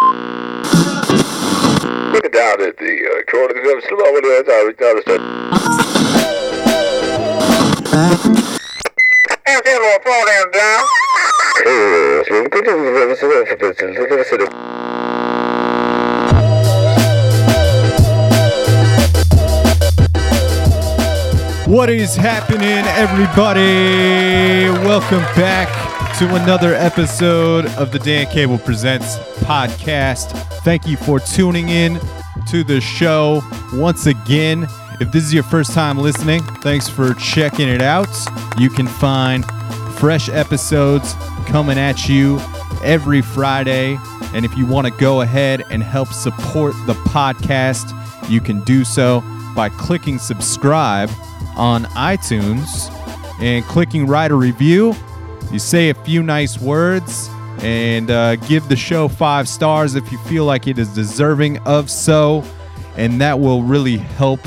Look it down at the uh, corner of the slow over there. Little phone down, down. What is happening, everybody? Welcome back to another episode of the Dan Cable Presents podcast. Thank you for tuning in to the show once again. If this is your first time listening, thanks for checking it out. You can find fresh episodes coming at you every Friday. And if you want to go ahead and help support the podcast, you can do so by clicking subscribe on iTunes and clicking write a review. You say a few nice words and uh, give the show five stars if you feel like it is deserving of so. And that will really help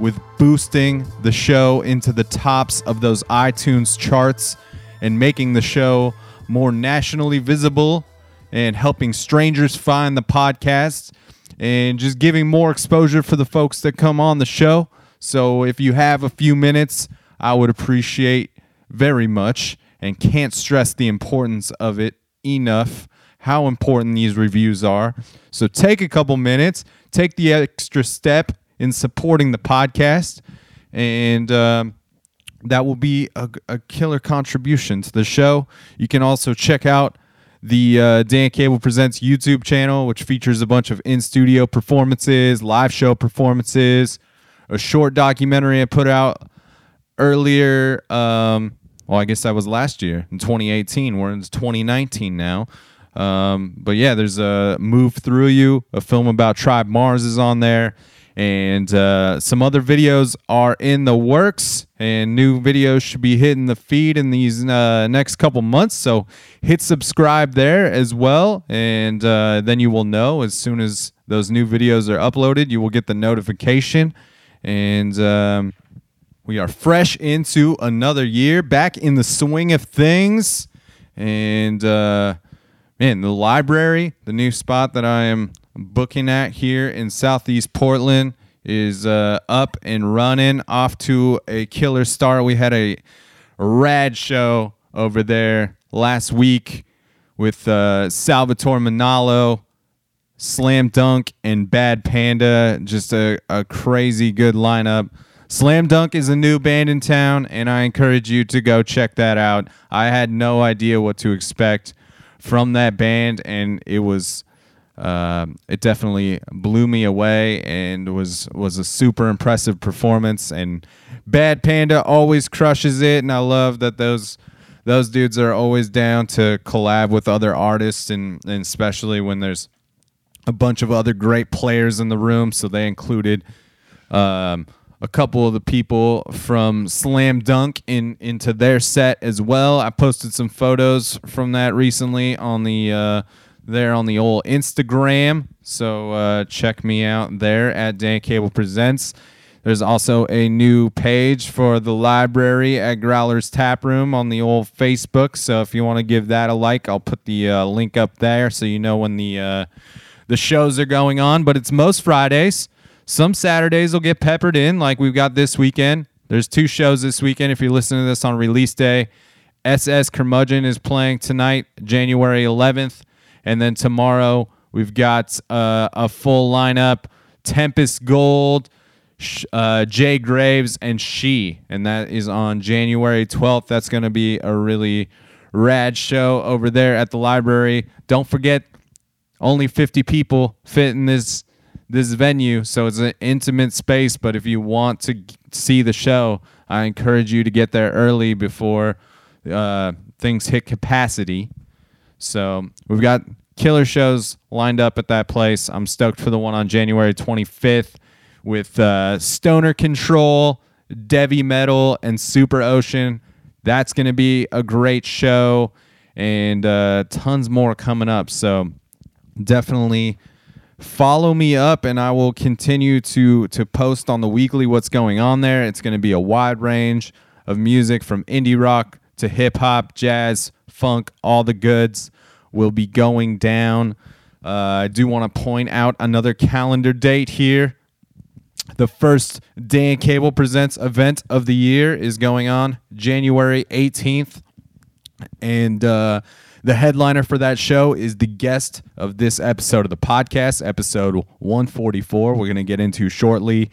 with boosting the show into the tops of those iTunes charts and making the show more nationally visible and helping strangers find the podcast and just giving more exposure for the folks that come on the show. So if you have a few minutes, I would appreciate very much and can't stress the importance of it enough how important these reviews are. So take a couple minutes, take the extra step in supporting the podcast, and um, that will be a, a killer contribution to the show. You can also check out the uh, Dan Cable Presents YouTube channel, which features a bunch of in studio performances, live show performances, a short documentary I put out earlier. Um, well, I guess that was last year in 2018. We're in 2019 now. Um, but yeah, there's a Move Through You, a film about Tribe Mars is on there. And uh, some other videos are in the works, and new videos should be hitting the feed in these uh, next couple months. So hit subscribe there as well, and uh, then you will know as soon as those new videos are uploaded. You will get the notification, and um, we are fresh into another year, back in the swing of things, and uh, man, the library, the new spot that I am booking at here in Southeast Portland, is uh, up and running, off to a killer start. We had a rad show over there last week with uh, Salvatore Manalo, Slam Dunk, and Bad Panda. Just a, a crazy good lineup. Slam Dunk is a new band in town, and I encourage you to go check that out. I had no idea what to expect from that band, and it was um, it definitely blew me away and was was a super impressive performance. And Bad Panda always crushes it, and I love that those those dudes are always down to collab with other artists, and, and especially when there's a bunch of other great players in the room. So they included um, a couple of the people from Slam Dunk in into their set as well. I posted some photos from that recently on the uh, there on the old Instagram. So uh, check me out there at Dan Cable Presents. There's also a new page for the library at Growler's Tap Room on the old Facebook. So if you want to give that a like, I'll put the uh, link up there so you know when the uh, the shows are going on. But it's most Fridays. Some Saturdays will get peppered in, like we've got this weekend. There's two shows this weekend. If you're listening to this on release day, SS Curmudgeon is playing tonight, January 11th. And then tomorrow we've got uh, a full lineup: Tempest Gold, uh, Jay Graves, and She, and that is on January 12th. That's going to be a really rad show over there at the library. Don't forget, only 50 people fit in this this venue, so it's an intimate space. But if you want to see the show, I encourage you to get there early before uh, things hit capacity. So we've got killer shows lined up at that place. I'm stoked for the one on January 25th with uh, Stoner Control, Devi Metal, and Super Ocean. That's going to be a great show and uh, tons more coming up. So definitely follow me up and I will continue to to post on the weekly what's going on there. It's going to be a wide range of music from indie rock to hip hop, jazz, funk, all the goods will be going down Uh, I do want to point out another calendar date here. The first Dan Cable Presents event of the year is going on January 18th. And uh, the headliner for that show is the guest of this episode of the podcast, episode 144. We're going to get into shortly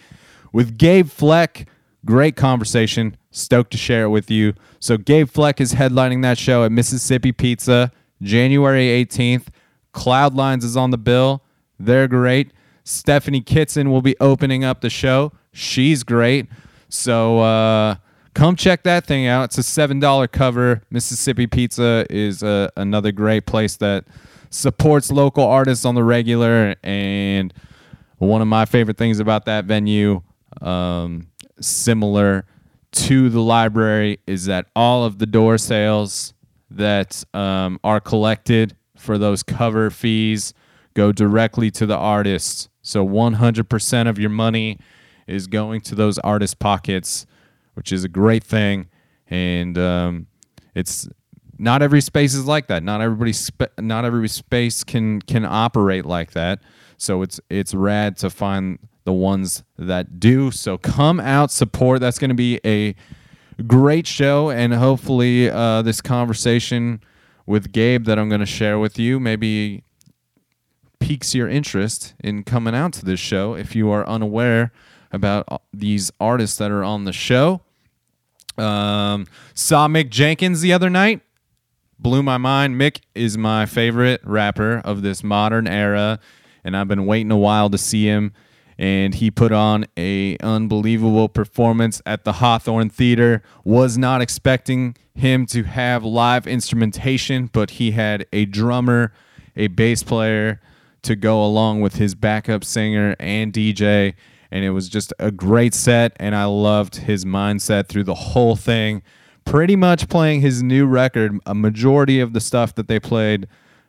with Gabe Fleck. Great conversation. Stoked to share it with you. So, Gabe Fleck is headlining that show at Mississippi Pizza January 18th. Cloudlines is on the bill. They're great. Stephanie Kitson will be opening up the show. She's great. So, uh, come check that thing out. It's a seven dollar cover. Mississippi Pizza is uh, another great place that supports local artists on the regular. And one of my favorite things about that venue, um, similar to the library, is that all of the door sales that um, are collected for those cover fees go directly to the artists. So 100% of your money is going to those artist pockets which is a great thing. And um, it's not every space is like that. Not everybody, sp- not every space can can operate like that. So it's it's rad to find the ones that do. So come out, support. That's going to be a great show, and hopefully uh, this conversation with Gabe that I'm going to share with you maybe piques your interest in coming out to this show if you are unaware about uh, these artists that are on the show. Um, saw Mick Jenkins the other night. Blew my mind. Mick is my favorite rapper of this modern era, and I've been waiting a while to see him. And he put on a unbelievable performance at the Hawthorne Theater. Was not expecting him to have live instrumentation, but he had a drummer, a bass player to go along with his backup singer and DJ and it was just a great set and I loved his mindset through the whole thing. Pretty much playing his new record. A majority of the stuff that they played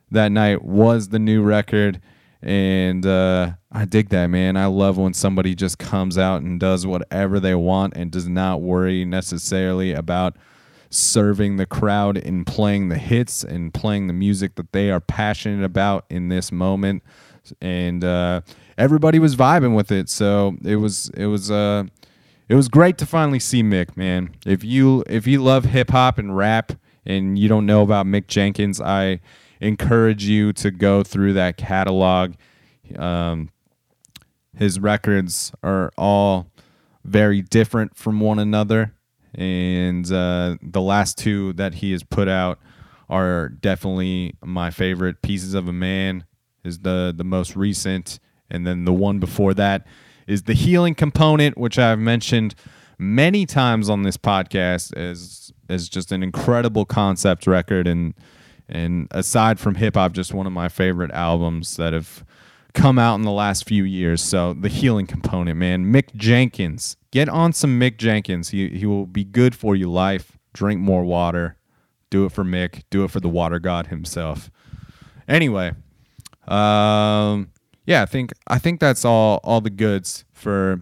that night was the new record and uh, I dig that, man. I love when somebody just comes out and does whatever they want and does not worry necessarily about serving the crowd and playing the hits and playing the music that they are passionate about in this moment. And uh, everybody was vibing with it. So it was it was uh it was great to finally see Mick, man. If you if you love hip hop and rap and you don't know about Mick Jenkins, I encourage you to go through that catalog. Um, his records are all very different from one another, and uh, the last two that he has put out are definitely my favorite. Pieces of a Man is the the most recent, and then the one before that is the healing component, which I've mentioned many times on this podcast as as just an incredible concept record and and aside from hip hop, just one of my favorite albums that have come out in the last few years. So the healing component, man. Mick Jenkins. Get on some Mick Jenkins. He he will be good for your life. Drink more water. Do it for Mick. Do it for the water god himself. Anyway, um, yeah, I think I think that's all all the goods for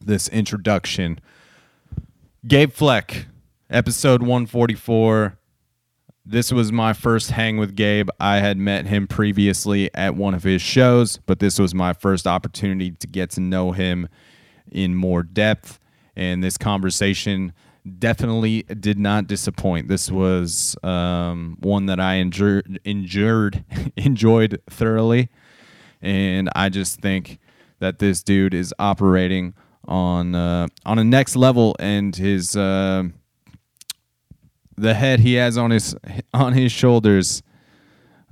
this introduction. Gabe Fleck, episode 144. This was my first hang with Gabe. I had met him previously at one of his shows, but this was my first opportunity to get to know him in more depth. And this conversation definitely did not disappoint. This was um, one that I endured, endured, enjoyed thoroughly and I just think that this dude is operating on uh, on a next level, and his uh, the head he has on his on his shoulders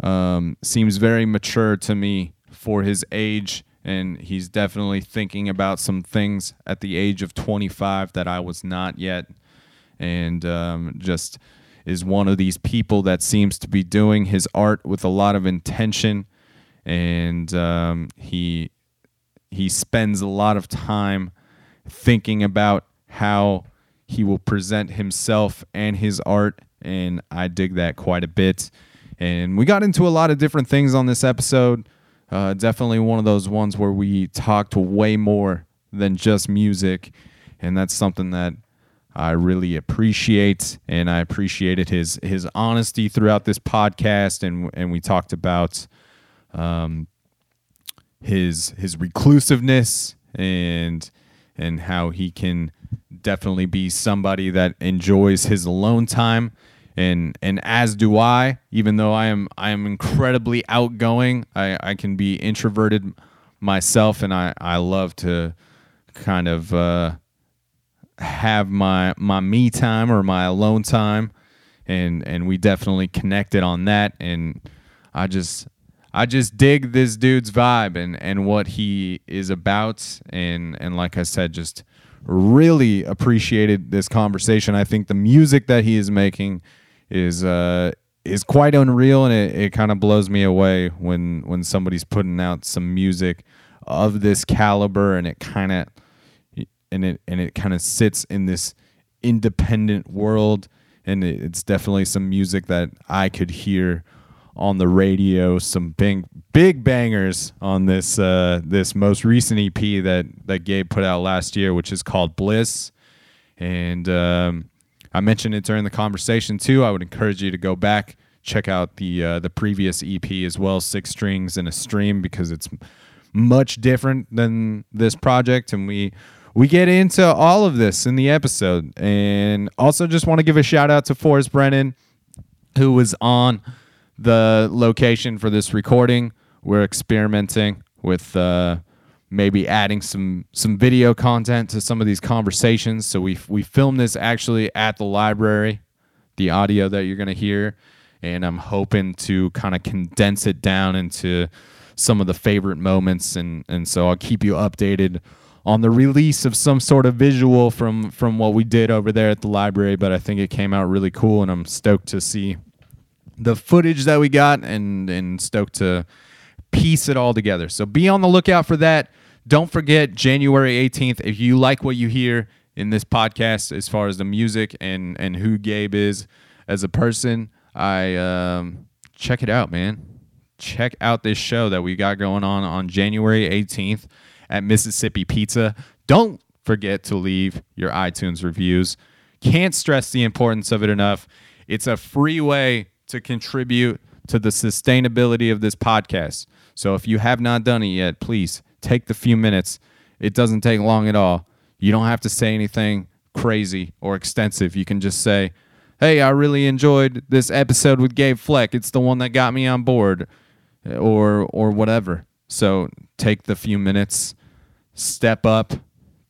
um, seems very mature to me for his age, and he's definitely thinking about some things at the age of 25 that I was not yet, and um, just is one of these people that seems to be doing his art with a lot of intention and um, he he spends a lot of time thinking about how he will present himself and his art and I dig that quite a bit. And we got into a lot of different things on this episode. Uh, definitely one of those ones where we talked way more than just music, and that's something that I really appreciate. And I appreciated his his honesty throughout this podcast, and and we talked about um, his his reclusiveness and and how he can definitely be somebody that enjoys his alone time. And and as do I even though I am I am incredibly outgoing I, I can be introverted myself and I, I love to kind of uh, have my my me time or my alone time. And and we definitely connected on that. And I just I just dig this dude's vibe and and what he is about. And and like I said just really appreciated this conversation. I think the music that he is making is uh is quite unreal. And it, it kind of blows me away when when somebody's putting out some music of this caliber and it kind of and it and it kind of sits in this independent world. And it, it's definitely some music that I could hear on the radio some big big bangers on this uh, this most recent EP that that Gabe put out last year, which is called Bliss, and um, I mentioned it during the conversation too. I would encourage you to go back check out the uh, the previous EP as well, Six Strings and a Stream, because it's much different than this project, and we we get into all of this in the episode. And also, just want to give a shout out to Forrest Brennan, who was on the location for this recording. We're experimenting with uh, maybe adding some some video content to some of these conversations. So we we filmed this actually at the library, the audio that you're gonna hear, and I'm hoping to kind of condense it down into some of the favorite moments, and and so I'll keep you updated on the release of some sort of visual from from what we did over there at the library. But I think it came out really cool, and I'm stoked to see the footage that we got and and stoked to piece it all together. So be on the lookout for that. Don't forget January 18th if you like what you hear in this podcast as far as the music and and who Gabe is as a person, I um, check it out, man. Check out this show that we got going on on January 18th at Mississippi Pizza. Don't forget to leave your iTunes reviews. Can't stress the importance of it enough. It's a free way to contribute to the sustainability of this podcast. So if you have not done it yet, please take the few minutes. It doesn't take long at all. You don't have to say anything crazy or extensive. You can just say, "Hey, I really enjoyed this episode with Gabe Fleck. It's the one that got me on board." Or or whatever. So take the few minutes, step up,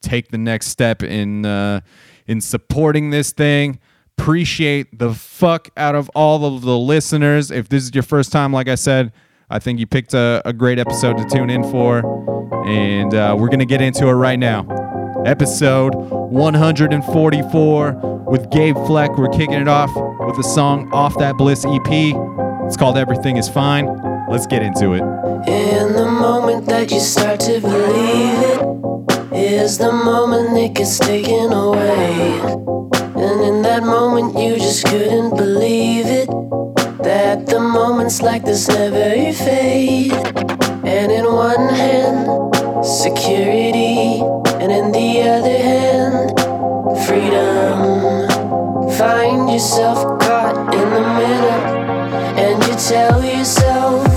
take the next step in uh, in supporting this thing appreciate the fuck out of all of the listeners. If this is your first time, like I said, I think you picked a, a great episode to tune in for. And uh, we're going to get into it right now. Episode 144 with Gabe Fleck. We're kicking it off with a song off that Bliss EP. It's called Everything is Fine. Let's get into it. In the moment that you start to believe it, is the moment it gets taken away. And in that moment, you just couldn't believe it. That the moments like this never fade. And in one hand, security, and in the other hand, freedom. Find yourself caught in the middle, and you tell yourself.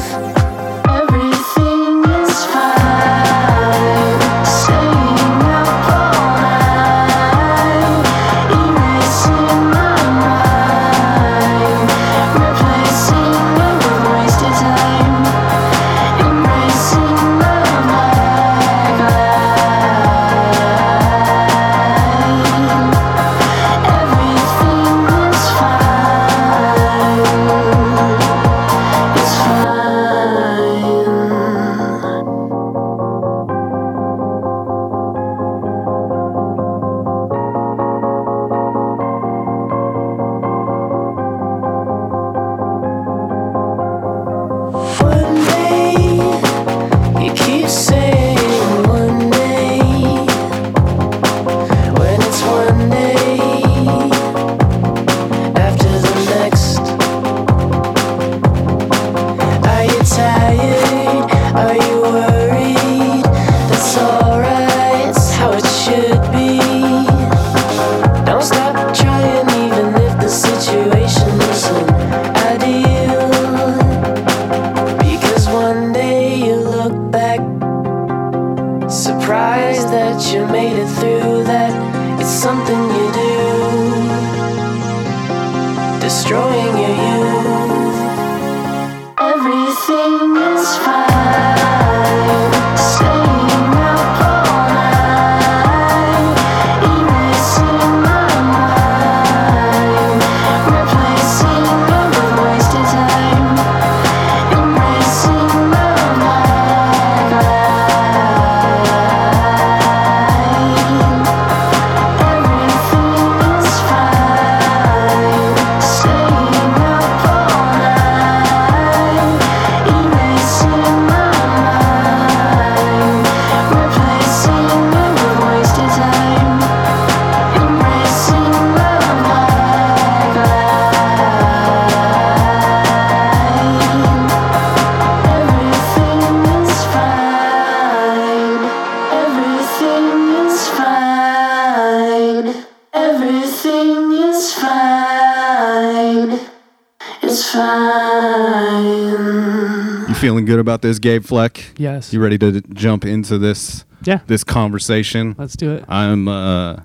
About this, Gabe Fleck? Yes. You ready to jump into this yeah. this conversation? Let's do it. I'm uh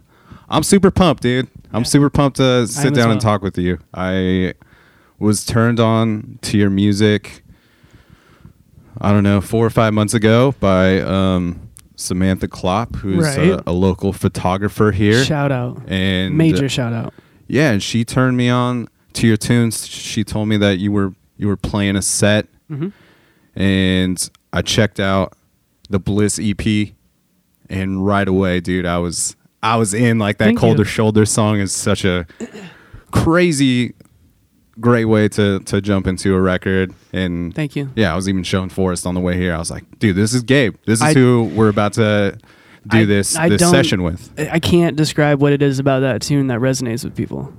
I'm super pumped, dude. I'm Yeah. super pumped to sit down and talk with you. I was turned on to your music I don't know, 4 or 5 months ago by um Samantha Klopp, who's Right. a, a local photographer here. Shout out. and Major shout out. yeah, and she turned me on to your tunes. She told me that you were you were playing a set hmm and I checked out the Bliss EP, and right away, dude, I was I was in. Like that Thank Colder you. Shoulder song is such a crazy, great way to to jump into a record. And Thank you. yeah, I was even showing Forrest on the way here. I was like, dude, this is Gabe. This is I- who we're about to do I- this I this session with. I I can't describe what it is about that tune that resonates with people.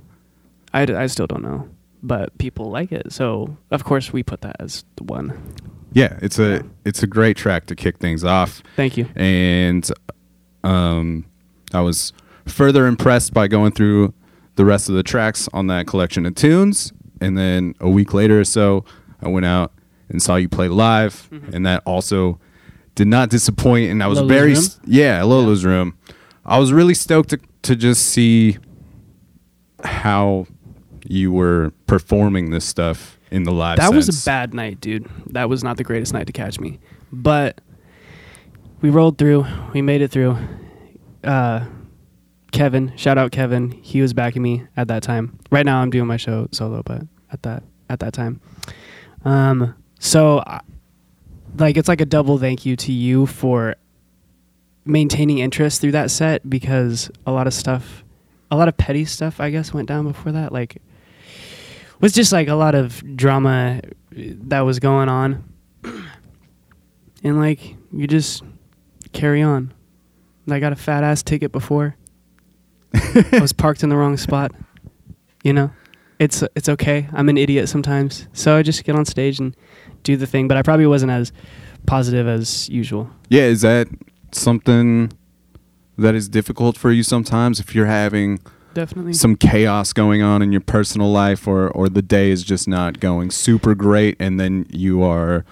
i, I still don't know, but people like it. So, of course, we put that as the one. Yeah, it's a it's a great track to kick things off. Thank you. and um, I was further impressed by going through the rest of the tracks on that collection of tunes. And then a week later or so, I went out and saw you play live, and that also did not disappoint. And I was Lola's very Room? yeah, Lola's room. I was really stoked to to just see how you were performing this stuff in the live. That was a bad night, dude. That was not the greatest night to catch me. But we rolled through. We made it through. Uh, Kevin, shout out Kevin. He was backing me at that time. Right now, I'm doing my show solo, but at that at that time, um, so like it's like a double thank you to you for maintaining interest through that set because a lot of stuff, a lot of petty stuff, I guess, went down before that. Like was just like a lot of drama that was going on. And like you just carry on. I got a fat ass ticket before. I was parked in the wrong spot. You know? It's it's okay. I'm an idiot sometimes. So I just get on stage and do the thing, but I probably wasn't as positive as usual. Yeah, is that something that is difficult for you sometimes if you're having Definitely. some chaos going on in your personal life or or the day is just not going super great and then you are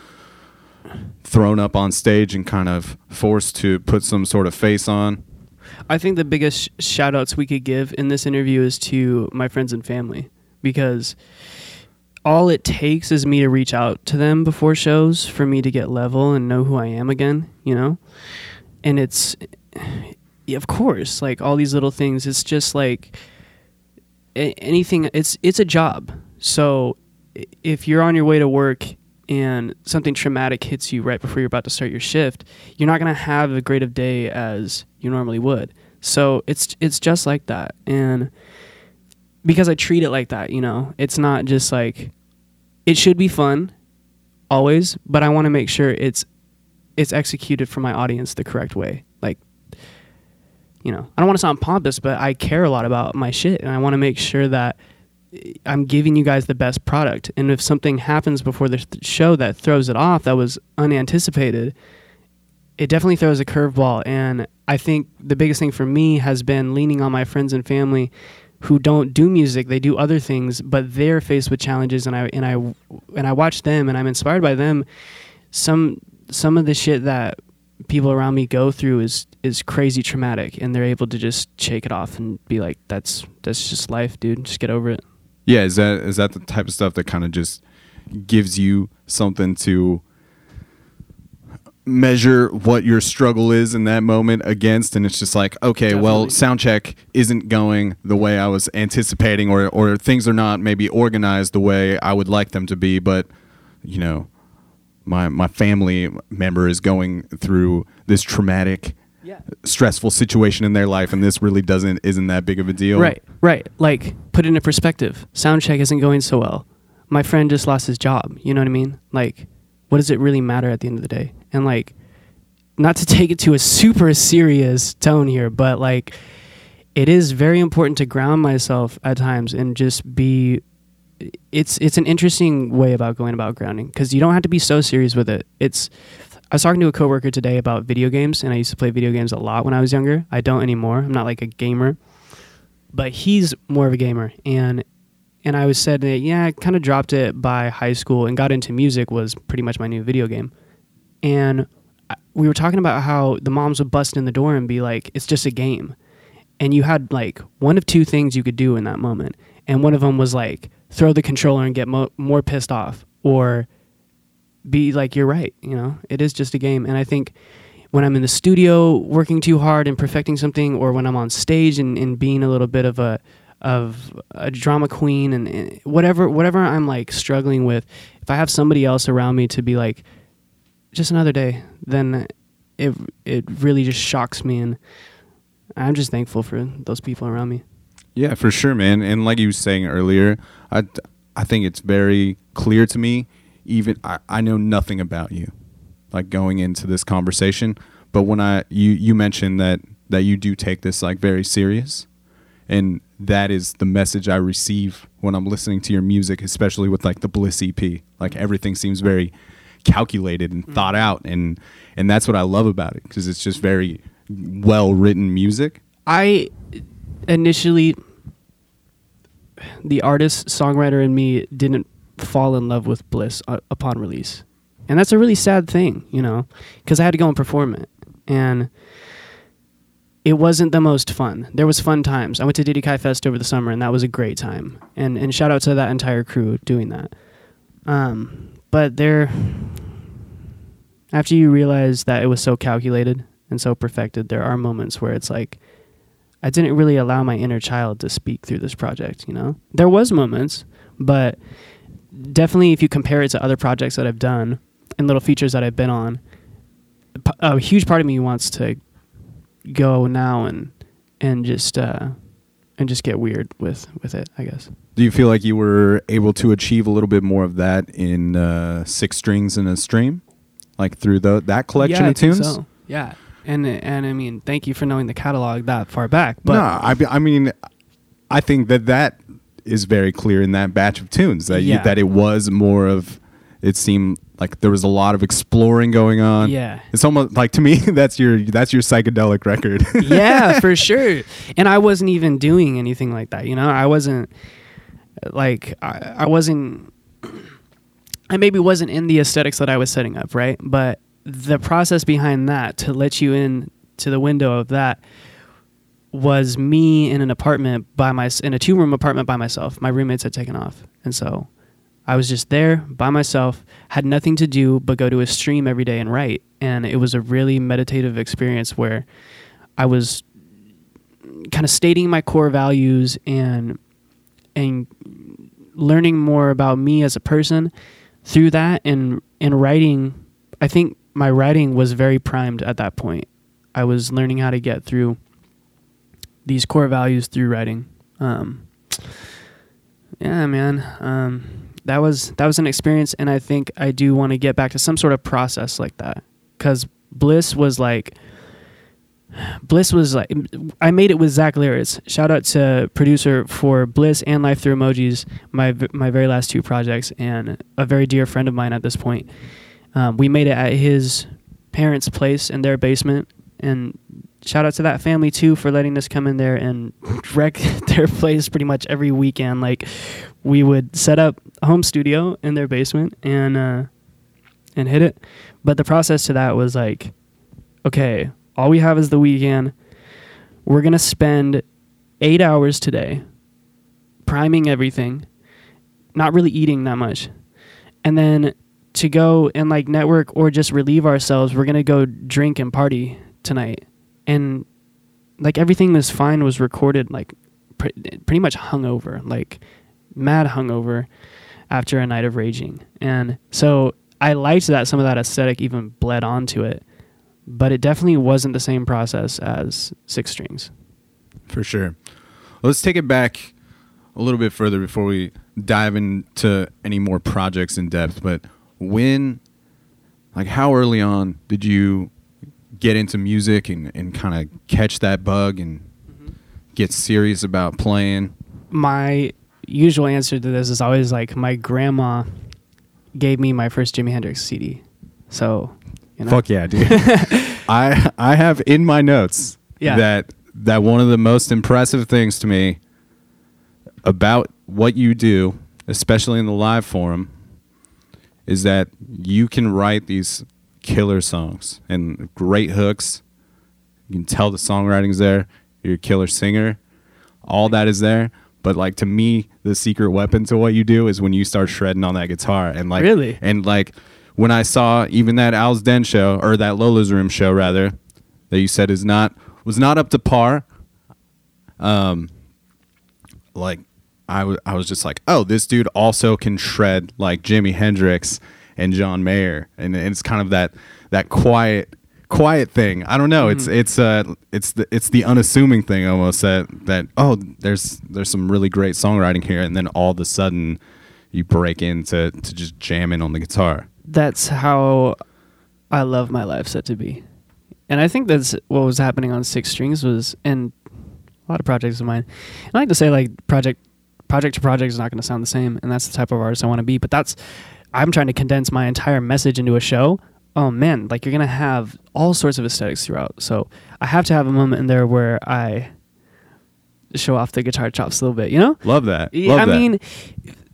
thrown up on stage and kind of forced to put some sort of face on? I think the biggest sh- shout outs we could give in this interview is to my friends and family because all it takes is me to reach out to them before shows for me to get level and know who I am again, you know? And it's, of course, like all these little things, it's just like a- anything, it's, it's a job. So if you're on your way to work and something traumatic hits you right before you're about to start your shift, you're not going to have as great of day as you normally would. So it's it's just like that. And because I treat it like that, you know, it's not just like it should be fun always, but I want to make sure it's it's executed for my audience the correct way. You know, I don't want to sound pompous, but I care a lot about my shit and I want to make sure that eh, I'm giving you guys the best product. And if something happens before the show that throws it off that was unanticipated, it definitely throws a curveball. And I think the biggest thing for me has been leaning on my friends and family who don't do music; they do other things, but they're faced with challenges. And I and I and I watch them, and I'm inspired by them. Some some of the shit that people around me go through is is crazy traumatic, and they're able to just shake it off and be like, "That's that's just life, dude. Just get over it." Yeah, is that is that the type of stuff that kind of just gives you something to measure what your struggle is in that moment against and it's just like okay well Definitely. sound check isn't going the way i was anticipating or or things are not maybe organized the way i would like them to be but you know my my family member is going through this traumatic Yeah. stressful situation in their life and this really doesn't isn't that big of a deal Right, right. Like, put it into perspective. Soundcheck isn't going so well. My friend just lost his job. You know what I mean? Like, what does it really matter at the end of the day? And like, not to take it to a super serious tone here, but like, it is very important to ground myself at times and just be. It's it's an interesting way about going about grounding because you don't have to be so serious with it. It's I was talking to a coworker today about video games, and I used to play video games a lot when I was younger. I don't anymore. I'm not like a gamer, but he's more of a gamer, and and I was said that yeah, I kind of dropped it by high school and got into music was pretty much my new video game. And we were talking about how the moms would bust in the door and be like, "It's just a game," and you had like one of two things you could do in that moment, and one of them was like throw the controller and get mo- more pissed off, or be like, "You're right," you know, it is just a game. And I think when I'm in the studio working too hard and perfecting something, or when I'm on stage and, and being a little bit of a of a drama queen and, and whatever whatever I'm like struggling with, if I have somebody else around me to be like, just another day, then it it really just shocks me, and I'm just thankful for those people around me. Yeah, for sure, man. And like you were saying earlier, I, I think it's very clear to me. Even I, I know nothing about you, like going into this conversation. But when I you you mentioned that that you do take this like very serious, and that is the message I receive when I'm listening to your music, especially with like the Bliss EP. Like everything seems very calculated and thought mm. out, and and that's what I love about it because it's just very well written music. I initially, the artist songwriter in me didn't fall in love with Bliss uh, upon release, and that's a really sad thing, you know, because I had to go and perform it, and it wasn't the most fun. There was fun times. I went to Diddy Kai Fest over the summer, and that was a great time. And and shout out to that entire crew doing that. Um, but there, after you realize that it was so calculated and so perfected, there are moments where it's like, I didn't really allow my inner child to speak through this project. You know, there was moments, but definitely if you compare it to other projects that I've done and little features that I've been on, a huge part of me wants to go now and and just uh, and just get weird with with it. I guess. Do you feel like you were able to achieve a little bit more of that in uh, Six Strings in a Stream, like through the that collection yeah, I of think tunes? so. Yeah, and and I mean, thank you for knowing the catalog that far back. But no, I, I mean, I think that that is very clear in that batch of tunes that you, that it was more of. It seemed like there was a lot of exploring going on. Yeah. it's almost like to me that's your that's your psychedelic record. yeah, for sure. And I wasn't even doing anything like that. You know, I wasn't like I, I wasn't. I maybe wasn't in the aesthetics that I was setting up, right? But the process behind that to let you in to the window of that was me in an apartment by my in a two room apartment by myself. My roommates had taken off, and so I was just there by myself, had nothing to do but go to a stream every day and write. And it was a really meditative experience where I was kind of stating my core values and and learning more about me as a person through that and and writing I think my writing was very primed at that point. I was learning how to get through these core values through writing. Um, yeah, man. Um, that was that was an experience, and I think I do want to get back to some sort of process like that because Bliss was like. Bliss was like I made it with Zach Lyris. Shout out to producer for Bliss and Life Through Emojis, my my very last two projects, and a very dear friend of mine at this point. Um, we made it at his parents' place in their basement, and shout out to that family too for letting us come in there and wreck their place pretty much every weekend. Like we would set up a home studio in their basement and uh, and hit it. But the process to that was like, okay, all we have is the weekend. We're gonna spend eight hours today priming everything, not really eating that much, and then to go and like network or just relieve ourselves, we're gonna go drink and party tonight. And like everything was fine was recorded like pre- pretty much hungover, like mad hungover after a night of raging. And so I liked that some of that aesthetic even bled onto it, but it definitely wasn't the same process as Six Strings. For sure. Let's take it back a little bit further before we dive into any more projects in depth. But when, like, how early on did you get into music and, and kind of catch that bug and get serious about playing? My usual answer to this is always like my grandma gave me my first Jimi Hendrix CD. So, you know, Fuck yeah, dude. I I have in my notes Yeah. that that one of the most impressive things to me about what you do, especially in the live forum, is that you can write these killer songs and great hooks. You can tell the songwriting's there. You're a killer singer. All that is there. But like to me, the secret weapon to what you do is when you start shredding on that guitar and like Really? and like when I saw even that Al's Den show or that Lola's Room show rather that you said is not was not up to par. Um, like I was I was just like, oh, this dude also can shred like Jimi Hendrix and John Mayer, and, and it's kind of that that quiet quiet thing. I don't know. It's it's uh it's the it's the unassuming thing almost that that oh there's there's some really great songwriting here, and then all of a sudden you break into to just jamming on the guitar. That's how I love my life set to be. And I think that's what was happening on Six Strings was and a lot of projects of mine. And I like to say like project project to project is not going to sound the same and that's the type of artist I want to be, but that's I'm trying to condense my entire message into a show. Oh man, like you're going to have all sorts of aesthetics throughout. So I have to have a moment in there where I show off the guitar chops a little bit, you know? Love that. Love I that. mean,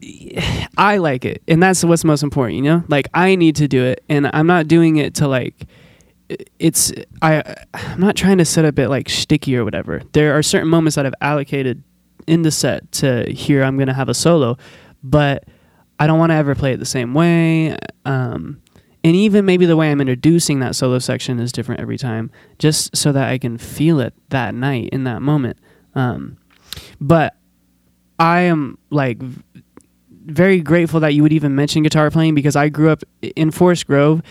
I like it, and that's what's most important. You know, like I need to do it, and I'm not doing it to like. It's I. I'm not trying to set up it like sticky or whatever. There are certain moments that I've allocated in the set to here. I'm gonna have a solo, but I don't want to ever play it the same way. Um, and even maybe the way I'm introducing that solo section is different every time, just so that I can feel it that night in that moment. Um, but I am like very grateful that you would even mention guitar playing because I grew up in Forest Grove.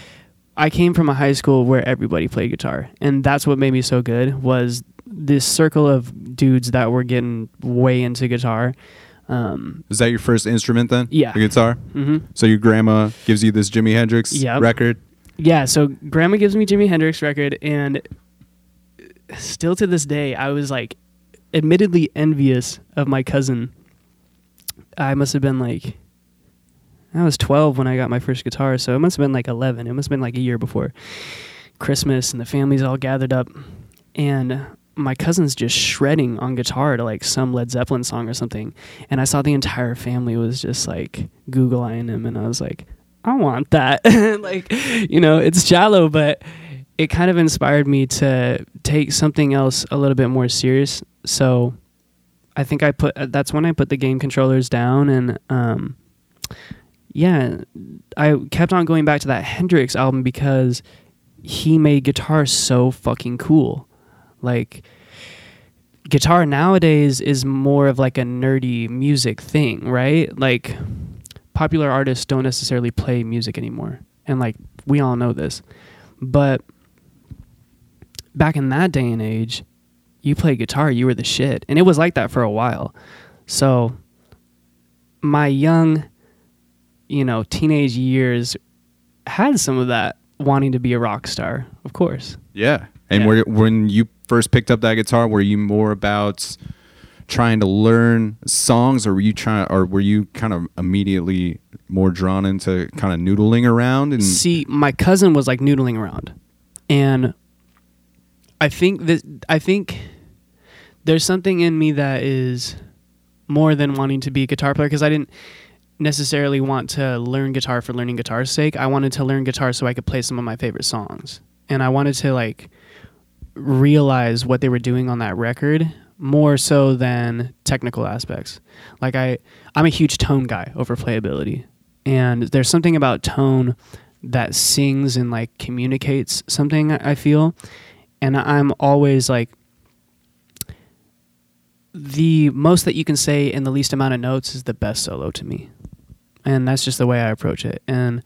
I came from a high school where everybody played guitar, and that's what made me so good was this circle of dudes that were getting way into guitar. Um, Is that your first instrument then? Yeah. The guitar? hmm So your grandma gives you this Jimi Hendrix Yep. record? Yeah, so grandma gives me Jimi Hendrix record and still to this day I was like admittedly envious of my cousin. I must have been like I was 12 when I got my first guitar, so it must have been like 11. It must have been like a year before Christmas and the family's all gathered up and my cousin's just shredding on guitar to like some Led Zeppelin song or something. And I saw the entire family was just like Google eyeing him and I was like, I want that. like, you know, it's shallow, but it kind of inspired me to take something else a little bit more serious. So I think I put that's when I put the game controllers down and um yeah, I kept on going back to that Hendrix album because he made guitar so fucking cool. Like guitar nowadays is more of like a nerdy music thing, right? Like popular artists don't necessarily play music anymore. And like we all know this. But back in that day and age, you play guitar, you were the shit. And it was like that for a while. So my young, you know, teenage years had some of that wanting to be a rock star, of course. Yeah. And Yeah. when you first picked up that guitar, were you more about trying to learn songs, or were you trying, or were you kind of immediately more drawn into kind of noodling around? And See, my cousin was like noodling around, and I think that I think there's something in me that is more than wanting to be a guitar player because I didn't necessarily want to learn guitar for learning guitar's sake. I wanted to learn guitar so I could play some of my favorite songs, and I wanted to like realize what they were doing on that record more so than technical aspects. Like I I'm a huge tone guy over playability. And there's something about tone that sings and like communicates something I feel. And I'm always like the most that you can say in the least amount of notes is the best solo to me. And that's just the way I approach it. And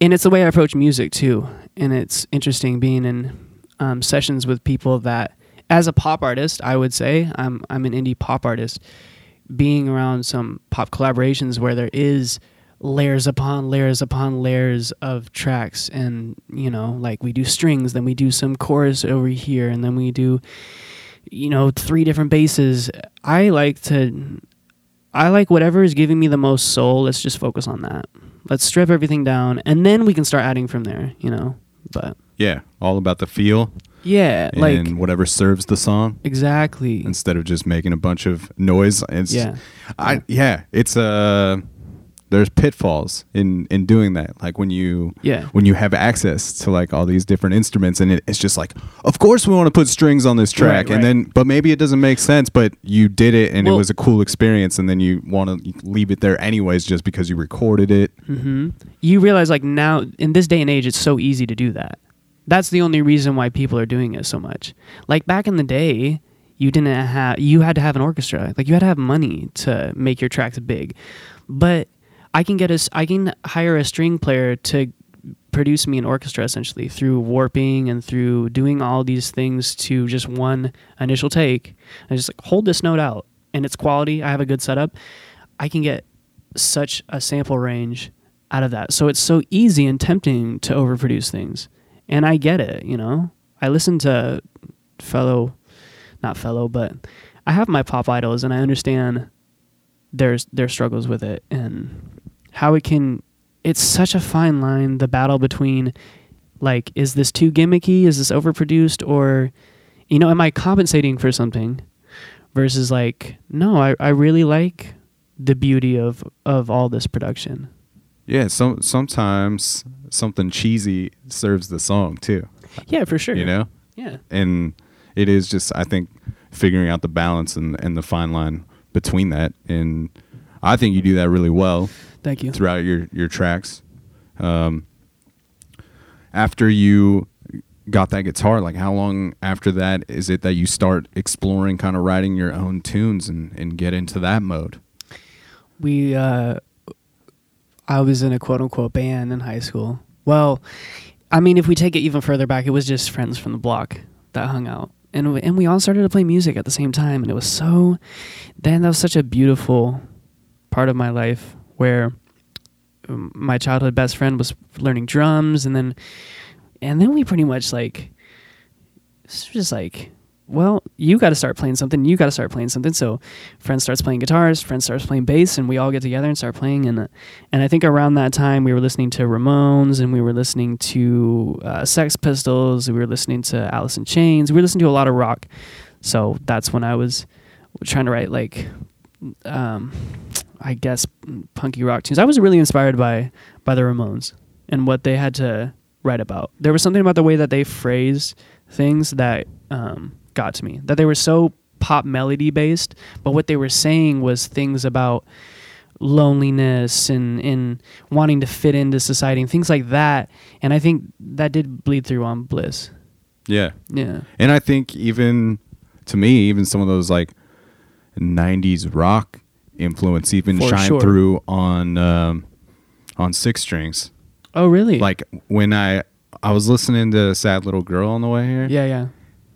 and it's the way I approach music too. And it's interesting being in um, sessions with people that, as a pop artist, I would say I'm I'm an indie pop artist. Being around some pop collaborations where there is layers upon layers upon layers of tracks, and you know, like we do strings, then we do some chorus over here, and then we do, you know, three different basses. I like to I like whatever is giving me the most soul. Let's just focus on that. Let's strip everything down, and then we can start adding from there. You know, but yeah, all about the feel. Yeah, like and whatever serves the song exactly. instead of just making a bunch of noise. It's, Yeah. I yeah, it's uh there's pitfalls in in doing that. Like when you Yeah. when you have access to like all these different instruments and it, it's just like of course we want to put strings on this track Right, and right. then but maybe it doesn't make sense but you did it and it was a cool experience and then you want to leave it there anyways just because you recorded it. hmm You realize like now in this day and age, it's so easy to do that. That's the only reason why people are doing it so much. Like back in the day, you didn't have you had to have an orchestra. Like you had to have money to make your tracks big. But I can get a I can hire a string player to produce me an orchestra essentially through warping and through doing all these things to just one initial take. I just like hold this note out and it's quality. I have a good setup. I can get such a sample range out of that. So it's so easy and tempting to overproduce things. And I get it, you know. I listen to fellow not fellow, but I have my pop idols and I understand their their struggles with it and how it can it's such a fine line the battle between like is this too gimmicky? Is this overproduced? Or you know am i compensating for something? Versus like no i, I really like the beauty of of all this production Yeah, some sometimes something cheesy serves the song too, yeah for sure. You know? yeah. And it is just I think figuring out the balance and, and the fine line between that. And I think you do that really well thank you. throughout your your tracks. Um, after you got that guitar like how long after that is it that you start exploring kind of writing your own tunes and, and get into that mode? We uh I was in a quote unquote band in high school. Well, I mean if we take it even further back, it was just friends from the block that hung out. And we, and we all started to play music at the same time and it was so then that was such a beautiful part of my life where um, my childhood best friend was learning drums and then and then we pretty much like just like well you got to start playing something you got to start playing something. So friend starts playing guitars friend starts playing bass and we all get together and start playing. And uh, and i think around that time we were listening to ramones and we were listening to uh, sex pistols we were listening to alice in chains we were listening to a lot of rock. So that's when i was trying to write like um i guess punky rock tunes. I was really inspired by by the ramones and what they had to write about. There was something about the way that they phrased things that um, got to me that they were so pop melody based but what they were saying was things about loneliness and, and wanting to fit into society and things like that. And i think that did bleed through on bliss. Yeah. Yeah. And I think even to me, even some of those like '90s rock influence even For shine sure. through on um, on six strings. oh really? Like when I I was listening to "Sad Little Girl" on the way here, yeah yeah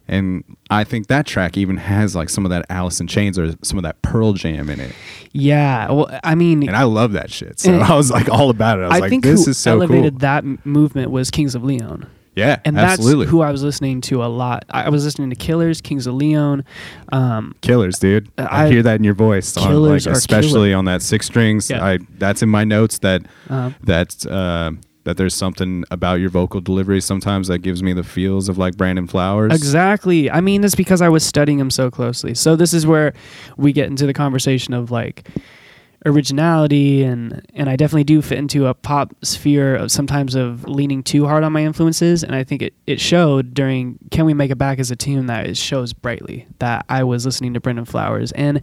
and I think that track even has like some of that Alice in Chains or some of that Pearl Jam in it, yeah well i mean and I love that shit. So I was like all about it. I was I like, think this who is so elevated cool. that movement was Kings of Leon, yeah, and absolutely. that's who I was listening to a lot. I was listening to Killers, Kings of Leon. Um, Killers, dude. I, I- hear that in your voice. on, like, especially killer. on that six strings. Yeah. I that's in my notes that uh, that uh, that there's something about your vocal delivery sometimes that gives me the feels of like Brandon Flowers. exactly. I mean, it's because I was studying him so closely. So this is where we get into the conversation of like originality and and I definitely do fit into a pop sphere of sometimes of leaning too hard on my influences and I think it, it showed during Can We Make It Back as a Team that it shows brightly that I was listening to Brandon Flowers and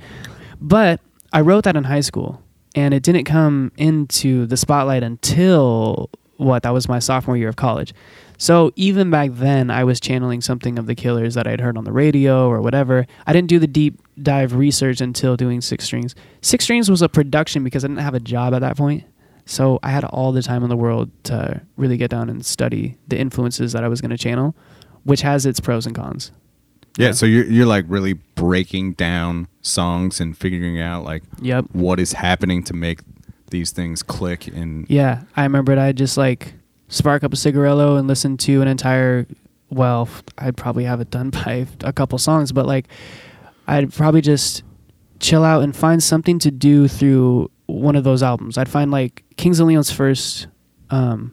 but I wrote that in high school and it didn't come into the spotlight until what that was my sophomore year of college. So even back then, I was channeling something of the Killers that I'd heard on the radio or whatever. I didn't do the deep dive research until doing Six Strings. Six Strings was a production because I didn't have a job at that point. So I had all the time in the world to really get down and study the influences that I was going to channel, which has its pros and cons. Yeah, Yeah. so you're you're like really breaking down songs and figuring out like Yep. what is happening to make these things click and Yeah, I remembered I'd just like spark up a cigarillo and listen to an entire. Well, i'd probably have it done by a couple songs, but like, I'd probably just chill out and find something to do through one of those albums. I'd find like Kings of Leon's first, um,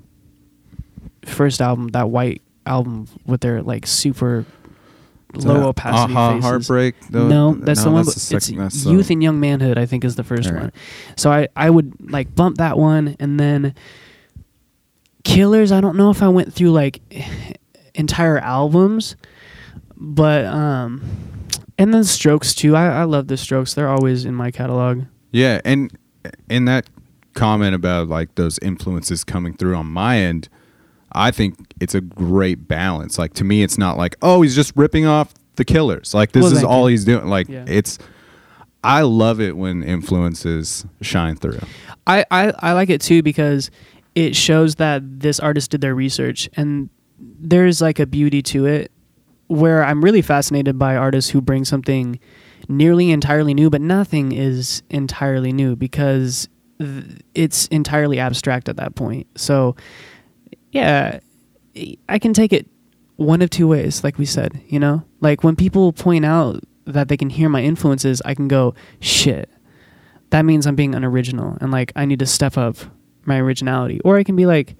first album, that white album with their like super low opacity uh-huh, faces. heartbreak. The- no, that's the one. that's the it's second- that's Youth and Young Manhood. I think is the first Alright. one. So I I would like bump that one, and then Killers. I don't know if I went through like entire albums, but um, and then Strokes too. I I love the Strokes. They're always in my catalog. Yeah, and in that comment about like those influences coming through on my end, I think it's a great balance. Like to me, it's not like oh he's just ripping off the Killers. Like this Well, is all you. he's doing. Like Yeah. it's. I love it when influences shine through. I, I, I like it too because it shows that this artist did their research and there's like a beauty to it where I'm really fascinated by artists who bring something nearly entirely new, but nothing is entirely new because th- it's entirely abstract at that point. So, yeah, I can take it one of two ways, like we said, you know? Like when people point out that they can hear my influences, I can go, shit, that means I'm being unoriginal and like I need to step up my originality. Or I can be like,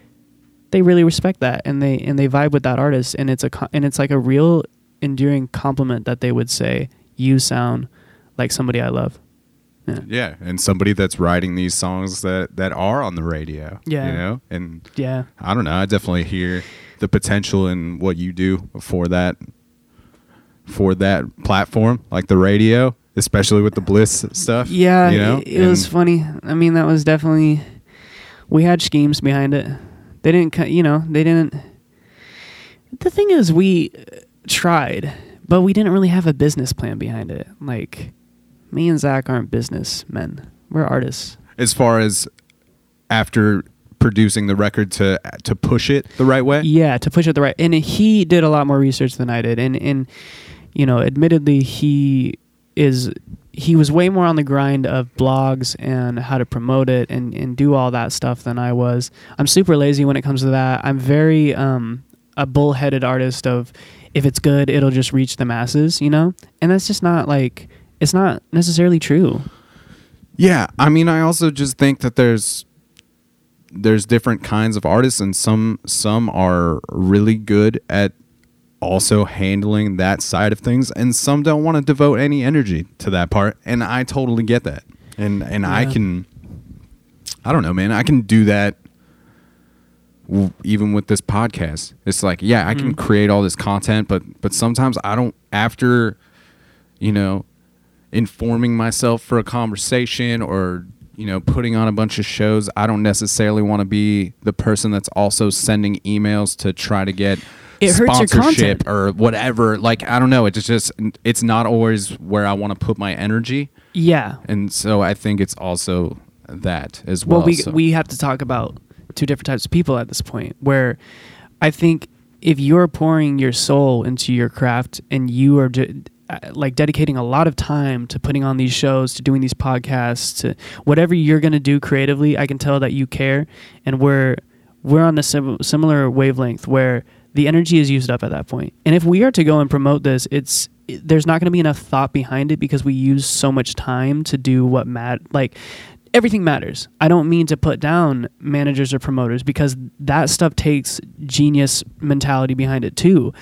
they really respect that and they and they vibe with that artist and it's a and it's like a real enduring compliment that they would say you sound like somebody I love. Yeah. Yeah, and somebody that's writing these songs that that are on the radio. Yeah. you know, and Yeah. I don't know. I definitely hear the potential in what you do for that for that platform, like the radio, especially with the Bliss stuff. Yeah, you know, it, it was funny. I mean, that was definitely we had schemes behind it. They didn't, you know, they didn't. The thing is, we tried, but we didn't really have a business plan behind it. Like me and Zach aren't businessmen; we're artists. as far as after producing the record to to push it the right way. Yeah, to push it the right. And he did a lot more research than I did. And and you know, admittedly, he is he was way more on the grind of blogs and how to promote it and and do all that stuff than I was. I'm super lazy when it comes to that. I'm very um a bullheaded artist of if it's good, it'll just reach the masses, you know? And that's just not like it's not necessarily true. Yeah, I mean, I also just think that there's there's different kinds of artists, and some some are really good at also handling that side of things, and some don't want to devote any energy to that part, and I totally get that, and and I can, I don't know, man, I can do that. w- Even with this podcast, it's like, yeah, I can Mhm. create all this content, but but sometimes I don't. After, you know, informing myself for a conversation or you know putting on a bunch of shows i don't necessarily want to be the person that's also sending emails to try to get It sponsorship or whatever like i don't know it's just it's not always where i want to put my energy Yeah. and so i think it's also that as well well, we so- we have to talk about two different types of people at this point. Where I think if you're pouring your soul into your craft and you are Uh, like dedicating a lot of time to putting on these shows, to doing these podcasts, to whatever you're gonna do creatively, I can tell that you care, and we're we're on a sim- similar wavelength where the energy is used up at that point. And if we are to go and promote this, it's it- there's not going to be enough thought behind it because we use so much time to do what mat like everything matters. I don't mean to put down managers or promoters because that stuff takes genius mentality behind it too.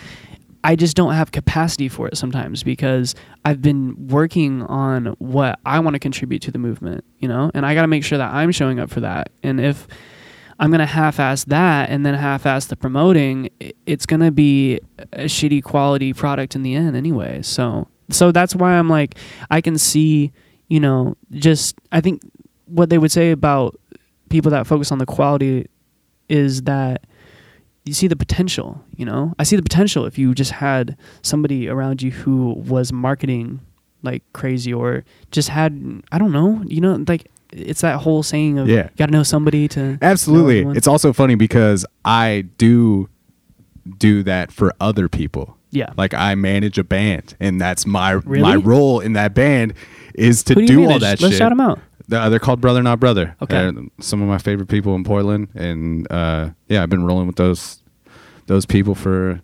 I just don't have capacity for it sometimes because I've been working on what I want to contribute to the movement, you know? And I got to make sure that I'm showing up for that. And if I'm going to half ass that and then half ass the promoting, it's going to be a shitty quality product in the end anyway. So so that's why I'm like I can see, you know, just I think what they would say about people that focus on the quality is that you see the potential, you know? I see the potential if you just had somebody around you who was marketing like crazy or just had I don't know, you know, like it's that whole saying of Yeah. you got to know somebody to Absolutely. It's also funny because I do do that for other people. Yeah. Like I manage a band and that's my Really? my role in that band is to Who do do, all that Let's shit. shout 'em out. Uh, they're called Brother Not Brother. Okay. They're some of my favorite people in Portland and uh, yeah, I've been rolling with those those people for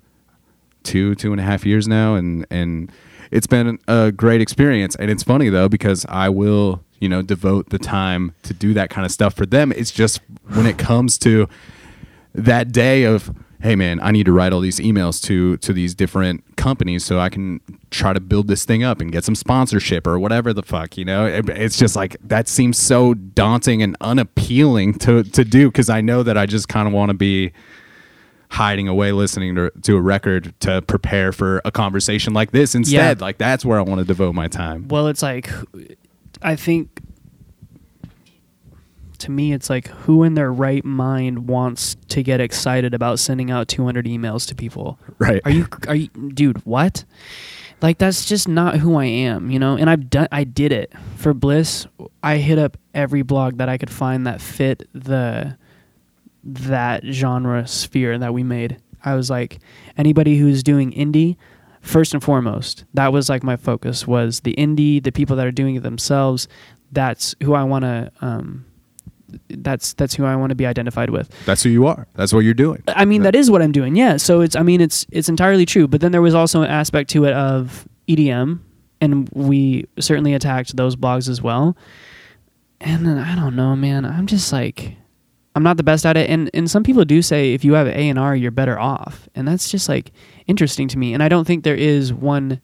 two two and a half years now and and it's been a great experience and it's funny though because i will you know devote the time to do that kind of stuff for them it's just when it comes to that day of hey man, I need to write all these emails to to these different companies so I can try to build this thing up and get some sponsorship or whatever the fuck, you know? It- it's just like that seems so daunting and unappealing to to do cuz I know that I just kind of want to be hiding away listening to, to a record to prepare for a conversation like this instead. Yeah. Like that's where I want to devote my time. Well, it's like, I think to me, it's like who in their right mind wants to get excited about sending out 200 emails to people? Right. Are you, are you, dude, what? Like that's just not who I am, you know. And I've done, I did it for Bliss. I hit up every blog that I could find that fit the that genre sphere that we made. I was like, anybody who's doing indie, first and foremost, that was like my focus was the indie, the people that are doing it themselves. That's who I want to. Um, that's that's who I want to be identified with. That's who you are. That's what you're doing. I mean, that is what I'm doing. Yeah. So it's, I mean, it's, it's entirely true. But then there was also an aspect to it of EDM, and we certainly attacked those blogs as well. And then I don't know, man. I'm just like, I'm not the best at it. And and some people do say if you have A and R, you're better off. And that's just like interesting to me. And I don't think there is one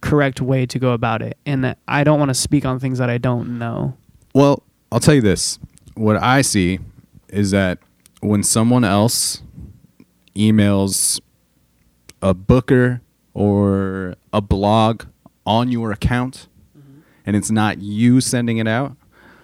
correct way to go about it. And I don't want to speak on things that I don't know. Well, I'll tell you this. What I see is that when someone else emails a booker or a blog on your account and it's not you sending it out,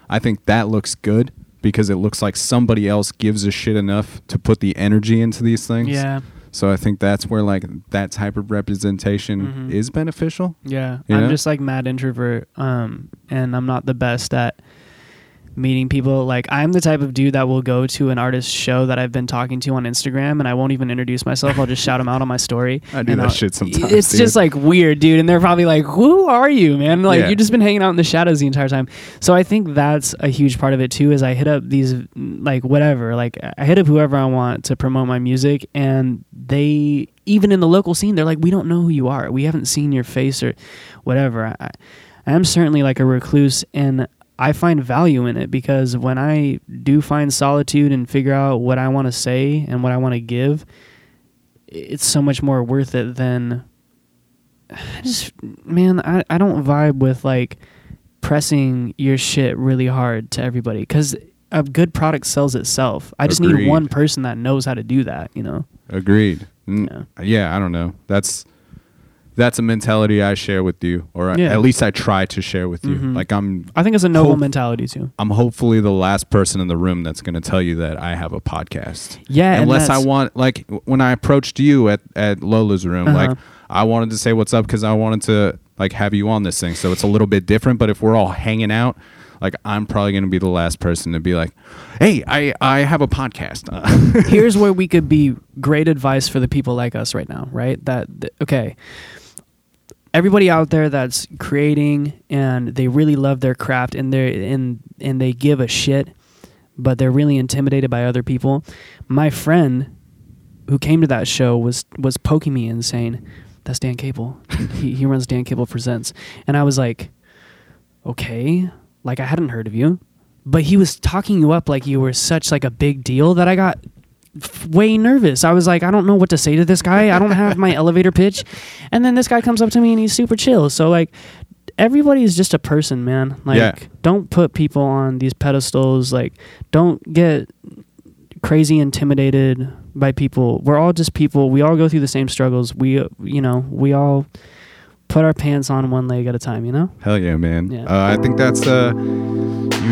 I think that looks good because it looks like somebody else gives a shit enough to put the energy into these things. Yeah. So I think that's where like that type of representation Mhm. is beneficial. Yeah, You I'm know? just like mad introvert, um, and I'm not the best at meeting people. Like I'm the type of dude that will go to an artist show that I've been talking to on Instagram, and I won't even introduce myself. I'll just shout them out on my story. I do and that I'll- shit sometimes, It's dude. just like weird, dude, and they're probably like, "Who are you, man? Like Yeah. you've just been hanging out in the shadows the entire time." So I think that's a huge part of it too. Is I hit up these like whatever, like I hit up whoever I want to promote my music, and they even in the local scene, they're like, "We don't know who you are. We haven't seen your face or whatever." I, I am certainly like a recluse, and I find value in it because when I do find solitude and figure out what I want to say and what I want to give, it's so much more worth it than I just man, I, I don't vibe with like pressing your shit really hard to everybody because a good product sells itself. I just Agreed. need one person that knows how to do that, you know? Agreed. Yeah. yeah. I don't know. That's that's a mentality I share with you, or Yeah. at least I try to share with you. Mhm. Like I'm, I think it's a noble Hope- mentality too. I'm hopefully the last person in the room that's going to tell you that I have a podcast. Yeah, Unless I want, like when I approached you at at Lola's room, Uh-huh. like I wanted to say what's up because I wanted to like have you on this thing, so it's a little bit different. But if we're all hanging out. Like I'm probably gonna be the last person to be like, "Hey, I I have a podcast." here's where we could be great advice for the people like us right now, right? That, that okay, everybody out there that's creating and they really love their craft and they and and they give a shit, but they're really intimidated by other people. My friend who came to that show was was poking me and saying, "That's Dan Cable. he he runs Dan Cable Presents," and I was like, "Okay." Like I hadn't heard of you, but he was talking you up like you were such like a big deal that I got way nervous. I was like, I don't know what to say to this guy. I don't have my elevator pitch. And then this guy comes up to me and he's super chill. So like everybody is just a person, man. Like Yeah. don't put people on these pedestals. Like don't get crazy intimidated by people. We're all just people. We all go through the same struggles. We you know, we all put our pants on one leg at a time, you know? Hell yeah, man. Yeah. Uh, I think that's uh,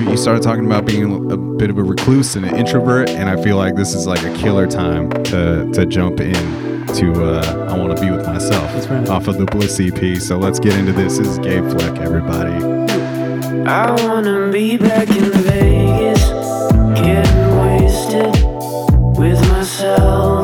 you. You started talking about being a bit of a recluse and an introvert, and I feel like this is like a killer time to to jump in to uh, I want to be with myself That's right. off of the Bliss EP. So let's get into this. This is Gabe Fleck, everybody. I wanna be back in Vegas, getting wasted with myself.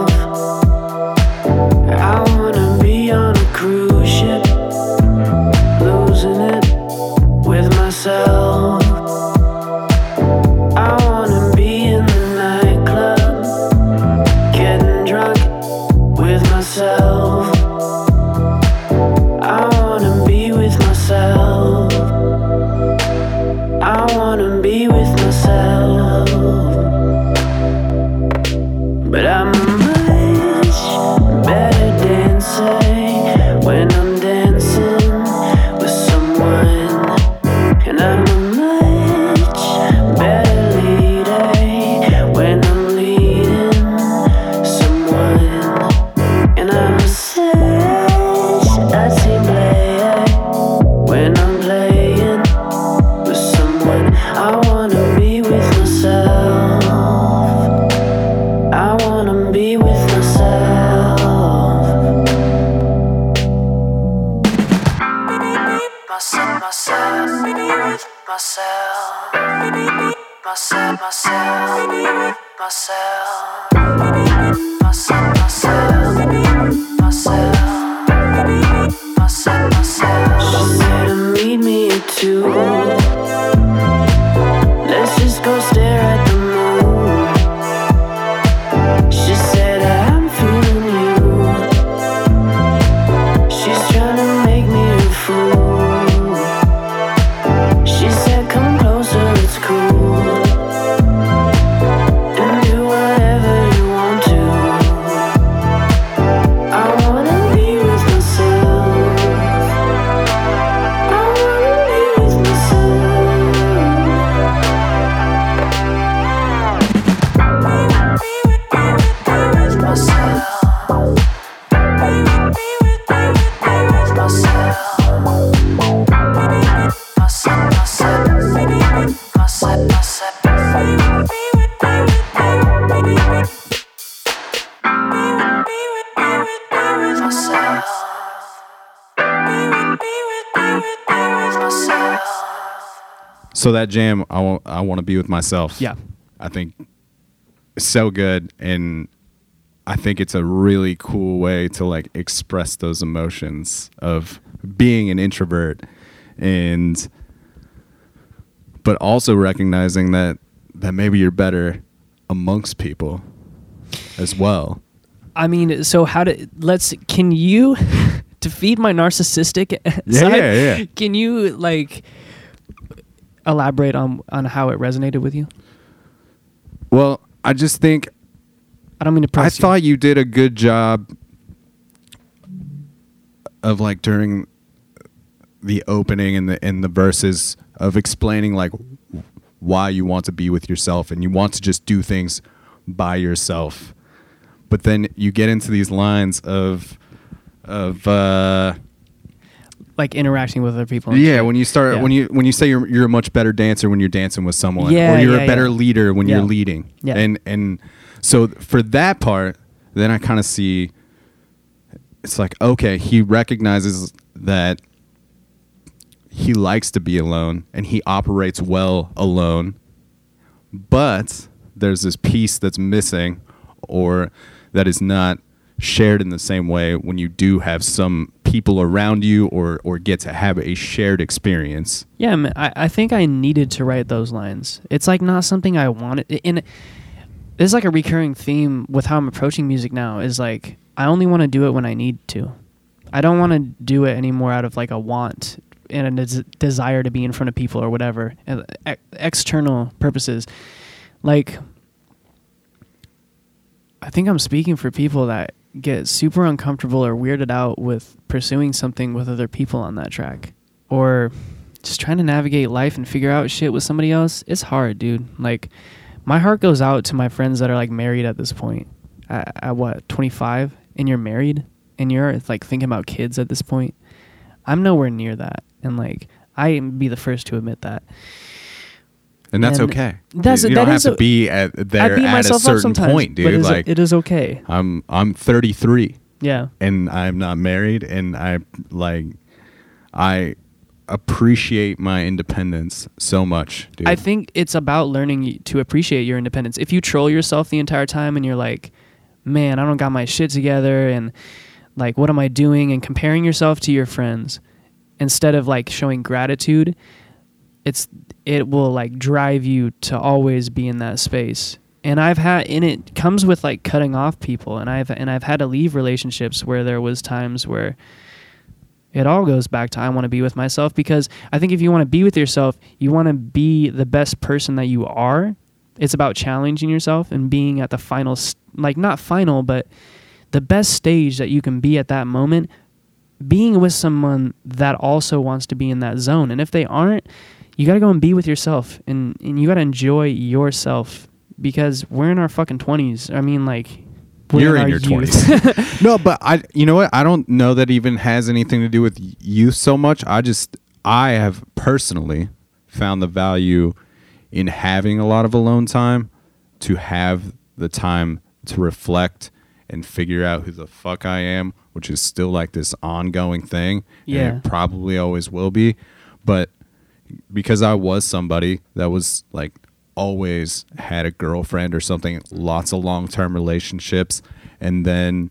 Myself, myself, myself, myself, So that jam, I want, I want to be with myself. Yeah. I think it's so good, and I think it's a really cool way to like express those emotions of being an introvert, and but also recognizing that that maybe you're better amongst people as well. I mean, so how to let's can you to feed my narcissistic Yeah, side? yeah, yeah. Can you like elaborate on on how it resonated with you? Well, I just think I don't mean to I press you. thought you did a good job of like during the opening and the and the verses of explaining like why you want to be with yourself and you want to just do things by yourself. But then you get into these lines of of uh like interacting with other people. yeah, shit. when you start Yeah. when you when you say you're you're a much better dancer when you're dancing with someone, Yeah, or you're yeah, a better leader when you're leading, Yeah. and and so for that part, then I kind of see it's like okay, he recognizes that he likes to be alone and he operates well alone, but there's this piece that's missing or that is not shared in the same way when you do have some people around you or or get to have a shared experience. Yeah, I, I think I needed to write those lines. It's like not something I wanted. And it's like a recurring theme with how I'm approaching music now. Is like I only want to do it when I need to. I don't want to do it anymore out of like a want and a des- desire to be in front of people or whatever. uh, ex- external purposes. Like I think I'm speaking for people that get super uncomfortable or weirded out with pursuing something with other people on that track or just trying to navigate life and figure out shit with somebody else. It's hard, dude. Like my heart goes out to my friends that are like married at this point. At, at what, 25 and you're married and you're like thinking about kids at this point. I'm nowhere near that. And like I be the first to admit that. And that's And okay. that's- you, you that don't have to a- be at I there beat at a certain point, but dude. it is, Like it is okay. I'm I'm 33 Yeah. and I'm not married and I like I appreciate my independence so much, dude. I think it's about learning to appreciate your independence. If you troll yourself the entire time and you're like, man, I don't got my shit together and like, what am I doing? And comparing yourself to your friends instead of like showing gratitude, it's, it will like drive you to always be in that space. And I've had, and it comes with like cutting off people. And I've, and I've had to leave relationships where there was times where, it all goes back to I want to be with myself because I think if you want to be with yourself, you want to be the best person that you are. It's about challenging yourself and being at the final, like not final, but the best stage that you can be at that moment being with someone that also wants to be in that zone and if they aren't you got to go and be with yourself and and you got to enjoy yourself because we're in our fucking 20s i mean like we're You're in our your youth. 20s. no, but I, you know what? I don't know that even has anything to do with youth so much. I just, I have personally found the value in having a lot of alone time to have the time to reflect and figure out who the fuck I am, which is still like this ongoing thing. Yeah. And it probably always will be. But because I was somebody that was like always had a girlfriend or something, lots of long term relationships, and then,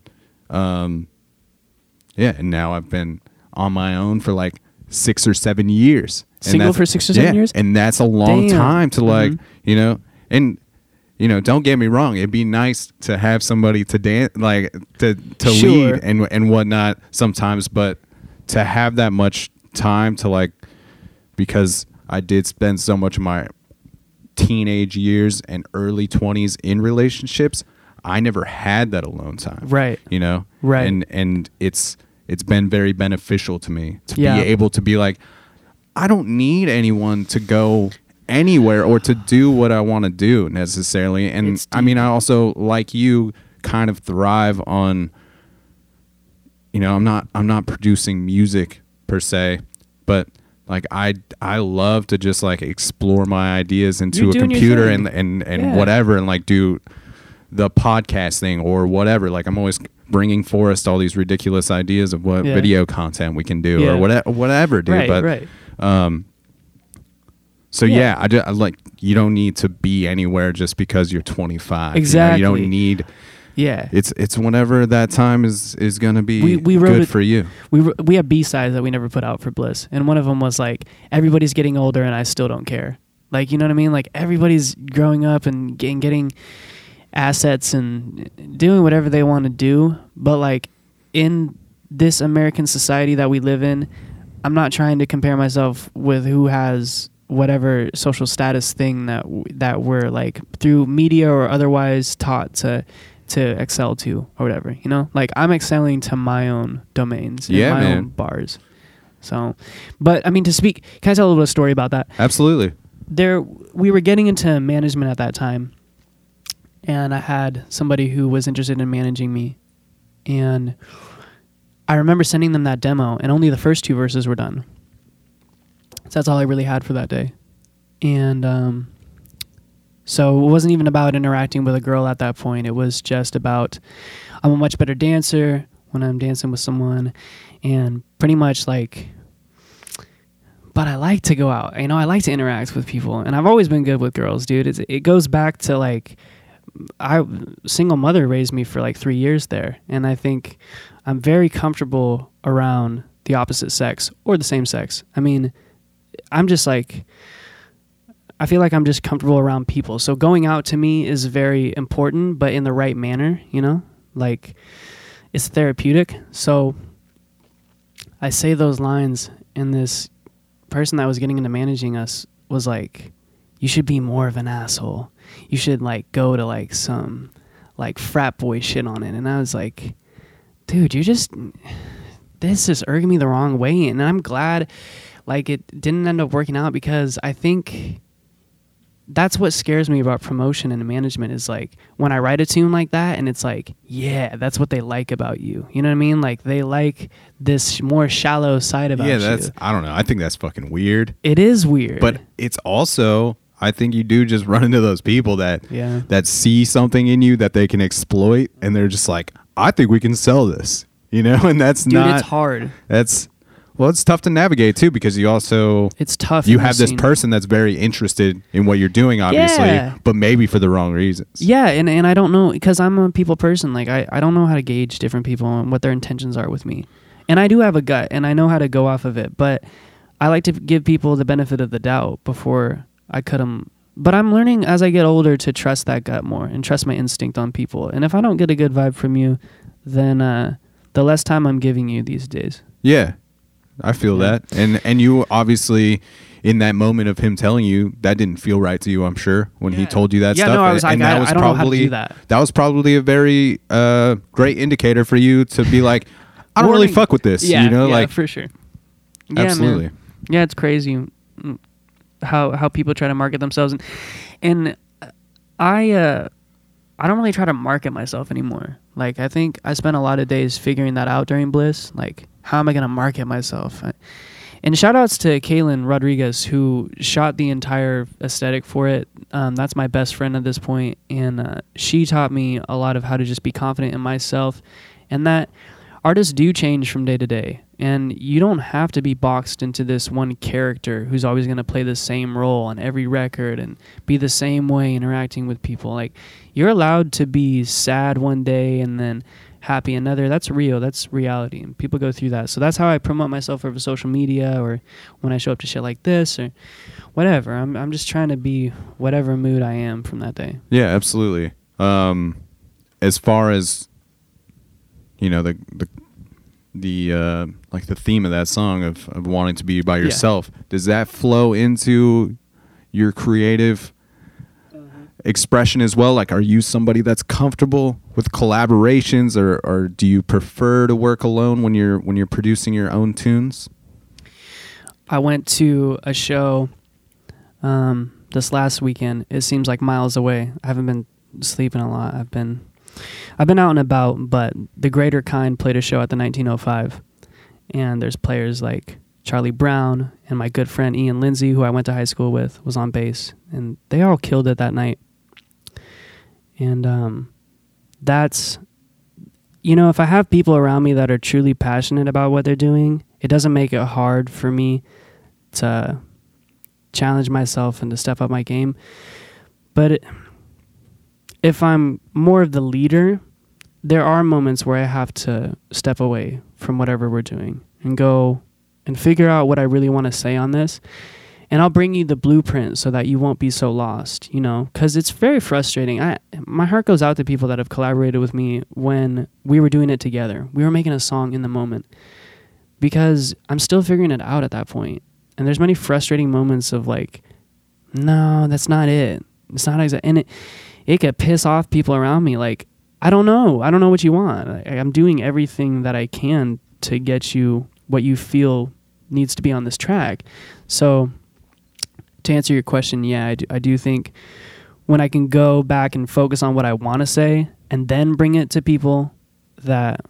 um, yeah, and now I've been on my own for like six or seven years. Single for six or seven yeah, years? and that's a long Damn. time to like, Mhm. you know, and. You know, don't get me wrong. It'd be nice to have somebody to dance, like to to Sure. lead and and whatnot sometimes, but to have that much time to like because I did spend so much of my teenage years and early 20s in relationships, I never had that alone time. Right. You know? Right. And and it's it's been very beneficial to me to Yeah. be able to be like I don't need anyone to go anywhere or to do what I want to do necessarily. And I mean I also like you kind of thrive on you know, I'm not I'm not producing music per se, but like I I love to just like explore my ideas into a computer and and and Yeah. whatever and like do the podcast thing or whatever. Like I'm always bringing Forrest all these ridiculous ideas of what Yeah. video content we can do Yeah. or whatever whatever, dude. right but right um so Yeah. I just I like you don't need to be anywhere just because you're 25. you know? Exactly. You, don't need yeah it's it's whenever that time is is going to be We- we wrote good it- for you. we we have B sides that we never put out for Bliss, and one of them was like everybody's getting older and I still don't care. Like you know what I mean? Like everybody's growing up and getting getting assets and doing whatever they want to do, but like in this American society that we live in, I'm not trying to compare myself with who has whatever social status thing that w- that we're like through media or otherwise taught to to excel to or whatever you know? Like i'm excelling to my own domains Yeah, my man. own bars. So but i mean to speak can i tell a little story about that? Absolutely. there we were getting into management at that time and i had somebody who was interested in managing me. And i remember sending them that demo and only the first two verses were done. So that's all i really had for that day. And um, so it wasn't even about interacting with a girl at that point it was just about i'm a much better dancer when i'm dancing with someone and pretty much like but I like to go out. You know, I like to interact with people, and I've always been good with girls, dude. It's, it goes back to like, I single mother raised me for like three years there, and I think I'm very comfortable around the opposite sex or the same sex. I mean, I'm just like, I feel like I'm just comfortable around people. So going out to me is very important, but in the right manner. You know, like it's therapeutic. So I say those lines, and this person that was getting into managing us was like, "You should be more of an asshole. You should like go to like some like frat boy shit on it." And I was like, "Dude, you just this is irking me the wrong way." And I'm glad like it didn't end up working out because I think that's what scares me about promotion and management is like when I write a tune like that and it's like, yeah, that's what they like about you. You know what I mean? Like they like this more shallow side about you. yeah, you. that's I don't know. I think that's fucking weird. It is weird. But it's also I think you do just run into those people that Yeah. that see something in you that they can exploit and they're just like, I think we can sell this. You know, and that's dude, not it's hard. that's well, it's tough to navigate too because you also It's tough. you have this scene. person that's very interested in what you're doing, obviously, Yeah. but maybe for the wrong reasons. Yeah, and, and I don't know because I'm a people person. Like I, I don't know how to gauge different people and what their intentions are with me. And I do have a gut and I know how to go off of it, but I like to give people the benefit of the doubt before I cut them. But I'm learning as I get older to trust that gut more and trust my instinct on people. And if I don't get a good vibe from you, then uh, the less time I'm giving you these days. Yeah. I feel that. And and you obviously in that moment of him telling you that didn't feel right to you, I'm sure, when he told you that Yeah, stuff. no, I was and like, that I- was I don't know how to probably do that. was probably a very uh, great indicator for you to be like, I don't really fuck with this. Yeah, you know, yeah, like for sure. Yeah, man. absolutely. Yeah, it's crazy mm, how how people try to market themselves, and, and I uh, I don't really try to market myself anymore. Like I think I spent a lot of days figuring that out during Bliss. Like how am I gonna market myself? And shout outs to Kaylin Rodriguez who shot the entire aesthetic for it. Um, that's my best friend at this point, and uh, she taught me a lot of how to just be confident in myself, and that artists do change from day to day and you don't have to be boxed into this one character who's always going to play the same role on every record and be the same way interacting with people like you're allowed to be sad one day and then happy another. That's real. That's reality. And people go through that. So that's how i promote myself over social media or when i show up to shit like this or whatever. I'm, I'm just trying to be whatever mood i am from that day. Yeah, absolutely. Um, as far as you know, the the the uh, like the theme of that song of, of wanting to be by Yeah. yourself, does that flow into your creative expression as well? Like, are you somebody that's comfortable with collaborations, or or do you prefer to work alone when you're when you're producing your own tunes? I went to a show um, this last weekend. It seems like miles away. I haven't been sleeping a lot. I've been I've been out and about, but the Greater Kind played a show at the 1905, and there's players like Charlie Brown and my good friend Ian Lindsay, who I went to high school with, was on bass, and they all killed it that night. And um, that's you know, if I have people around me that are truly passionate about what they're doing, it doesn't make it hard for me to challenge myself and to step up my game. But if I'm more of the leader, there are moments where I have to step away from whatever we're doing and go and figure out what I really want to say on this. And I'll bring you the blueprint so that you won't be so lost, you know, because it's very frustrating. I my heart goes out to people that have collaborated with me when we were doing it together. We were making a song in the moment because I'm still figuring it out at that point. And there's many frustrating moments of like, no, that's not it. It's not exact, and it it could piss off people around me. Like, I don't know, I don't know what you want. I, I'm doing everything that I can to get you what you feel needs to be on this track. So, to answer your question, yeah, I do, I do think when I can go back and focus on what I want to say and then bring it to people that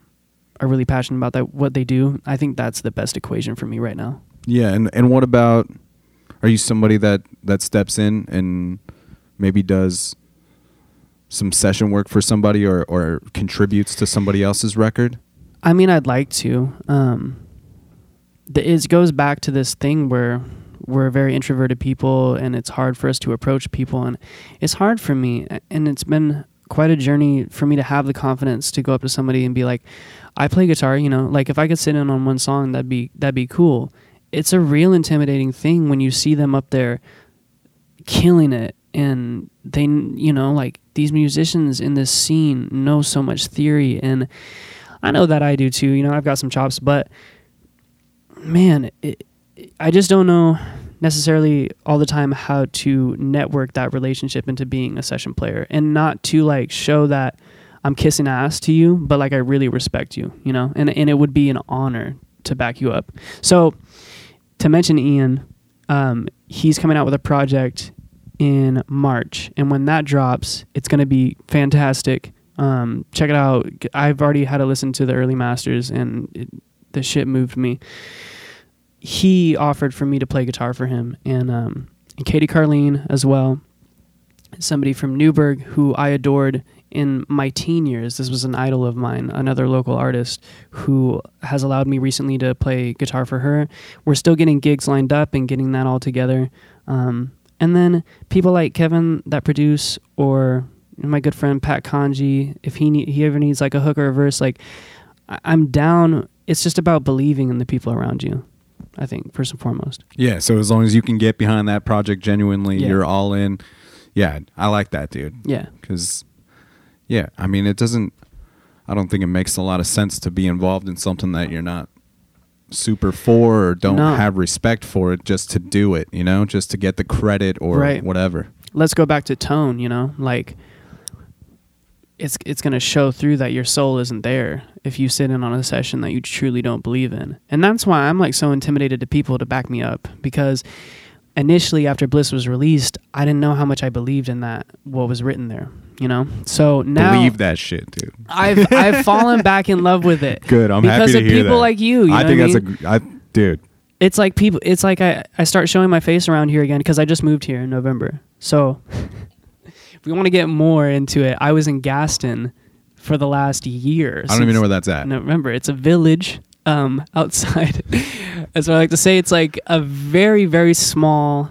are really passionate about that what they do, I think that's the best equation for me right now. Yeah, and and what about? Are you somebody that that steps in and maybe does some session work for somebody or or contributes to somebody else's record? I mean, I'd like to. Um, the, it goes back to this thing where we're very introverted people, and it's hard for us to approach people, and it's hard for me. And it's been quite a journey for me to have the confidence to go up to somebody and be like, "I play guitar." You know, like if I could sit in on one song, that'd be that'd be cool. It's a real intimidating thing when you see them up there killing it and they you know like these musicians in this scene know so much theory and I know that I do too. You know, I've got some chops, but man, it, I just don't know necessarily all the time how to network that relationship into being a session player and not to like show that I'm kissing ass to you, but like I really respect you, you know, and and it would be an honor to back you up. So to mention Ian, um, he's coming out with a project in March, and when that drops, it's going to be fantastic. Um, check it out. I've already had to listen to the early masters, and it, the shit moved me. He offered for me to play guitar for him, and um, and Katie Carlene as well. Somebody from Newberg who I adored in my teen years. This was an idol of mine, another local artist who has allowed me recently to play guitar for her. We're still getting gigs lined up and getting that all together. Um, and then people like Kevin that produce, or my good friend Pat Kanji, if he he ever needs like a hook or a verse, like I- I'm down. It's just about believing in the people around you. I think first and foremost. Yeah. So as long as you can get behind that project genuinely, Yeah. you're all in. Yeah, I like that, dude. Yeah. Because, yeah, I mean, it doesn't. I don't think it makes a lot of sense to be involved in something that you're not super for or don't No. have respect for it just to do it, you know, just to get the credit or Right. whatever. let's go back to tone you know like it's it's going to show through that your soul isn't there if you sit in on a session that you truly don't believe in and that's why i'm like so intimidated to people to back me up because initially after bliss was released i didn't know how much i believed in that what was written there you know so now Believe that shit, dude. i've i've fallen back in love with it Good. I'm because happy to of hear people that. like you, you I think that's mean? a dude. it's like people it's like I, I start showing my face around here again because i just moved here in november so we want to get more into it i was in gaston for the last year I don't even know where that's at. no remember it's a village um outside that's what i like to say it's like a very very small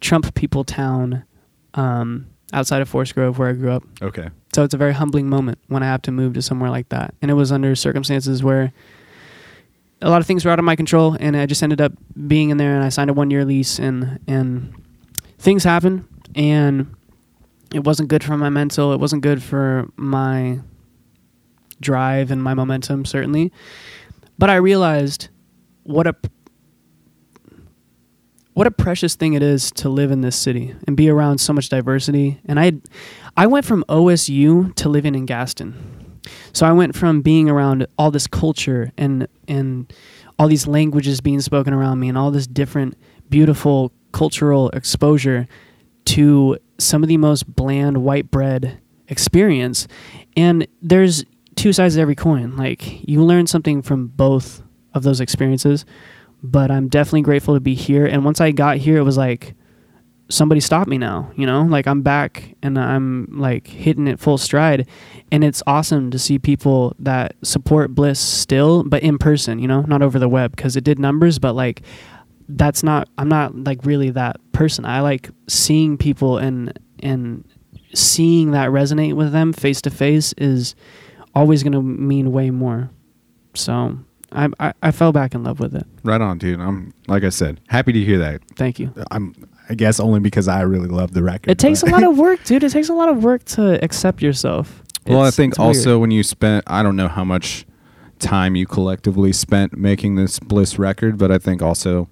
trump people town um outside of forest grove where i grew up Okay. so it's a very humbling moment when I have to move to somewhere like that. And it was under circumstances where a lot of things were out of my control and I just ended up being in there and I signed a one year lease and and things happened and it wasn't good for my mental, it wasn't good for my drive and my momentum certainly. But I realized what a what a precious thing it is to live in this city and be around so much diversity. And I, I went from OSU to living in Gaston. So I went from being around all this culture and and all these languages being spoken around me and all this different beautiful cultural exposure to some of the most bland white bread experience. And there's two sides of every coin. Like you learn something from both of those experiences but I'm definitely grateful to be here. And once I got here, it was like somebody stopped me now, you know, like I'm back and I'm like hitting it full stride. And it's awesome to see people that support Bliss still, but in person, you know, not over the web because it did numbers, but like that's not, I'm not like really that person. I like seeing people and, and seeing that resonate with them face to face is always going to mean way more. So I, I, I fell back in love with it. Right on, dude. I'm like I said, happy to hear that. Thank you. I'm I guess only because I really love the record. It takes a lot of work, dude. It takes a lot of work to accept yourself. Well, I think it's weird. also when you spent, I don't know how much time you collectively spent making this Bliss record, but I think also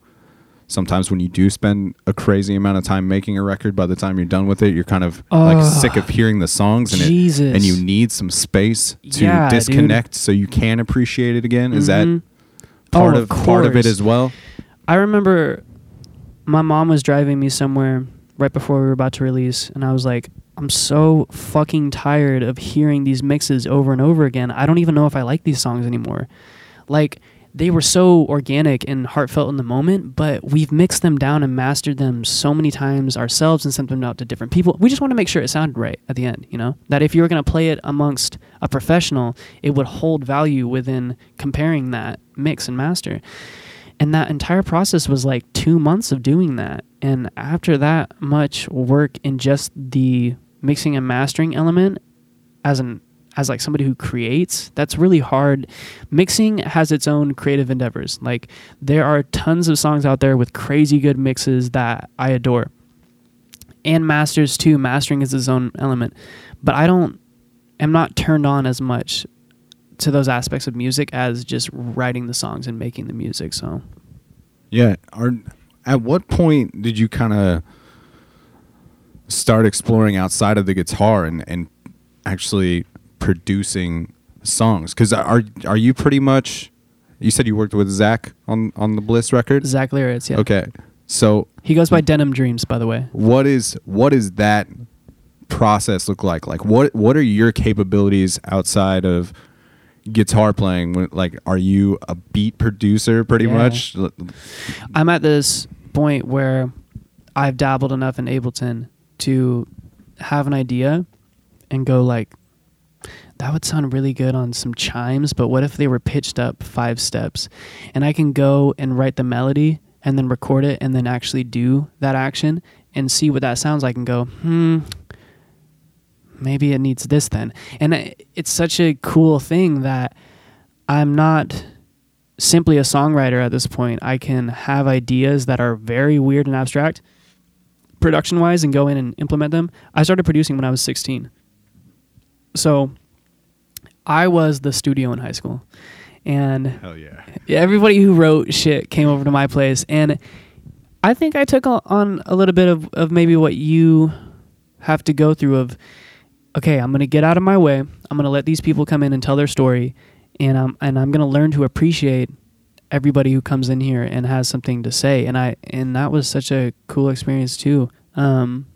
sometimes when you do spend a crazy amount of time making a record, by the time you're done with it, you're kind of like sick of hearing the songs and Jesus. it, and you need some space to Yeah, dude. disconnect so you can appreciate it again. Is that Mhm. part Oh, of, of part of it as well? I remember my mom was driving me somewhere right before we were about to release, and I was like, I'm so fucking tired of hearing these mixes over and over again. I don't even know if I like these songs anymore. Like, they were so organic and heartfelt in the moment, but we've mixed them down and mastered them so many times ourselves and sent them out to different people. We just want to make sure it sounded right at the end, you know? That if you were going to play it amongst a professional, it would hold value within comparing that mix and master. And that entire process was like two months of doing that. And after that much work in just the mixing and mastering element, as an as like somebody who creates, that's really hard. Mixing has its own creative endeavors. Like there are tons of songs out there with crazy good mixes that I adore. And masters too. Mastering is its own element. But I don't am not turned on as much to those aspects of music as just writing the songs and making the music. So Yeah. Are at what point did you kind of start exploring outside of the guitar and and actually producing songs? Because are are you pretty much? You said you worked with Zach on on the Bliss record. Zach Liritz, yeah. Okay. So He goes by Denim Dreams, by the way. what is what is that process look like? Like what what are your capabilities outside of guitar playing? Like are you a beat producer pretty Yeah. much? I'm at this point where I've dabbled enough in Ableton to have an idea and go like that would sound really good on some chimes, but what if they were pitched up five steps? And I can go and write the melody and then record it and then actually do that action and see what that sounds like and go, hmm, maybe it needs this then. And it's such a cool thing that I'm not simply a songwriter at this point. I can have ideas that are very weird and abstract production wise and go in and implement them. I started producing when I was 16. So I was the studio in high school. and Hell yeah. yeah, everybody who wrote shit came over to my place, and I think I took on a little bit of, of maybe what you have to go through. Of okay, I'm gonna get out of my way. I'm gonna let these people come in and tell their story, and I'm and I'm gonna learn to appreciate everybody who comes in here and has something to say. And I and that was such a cool experience too. Um,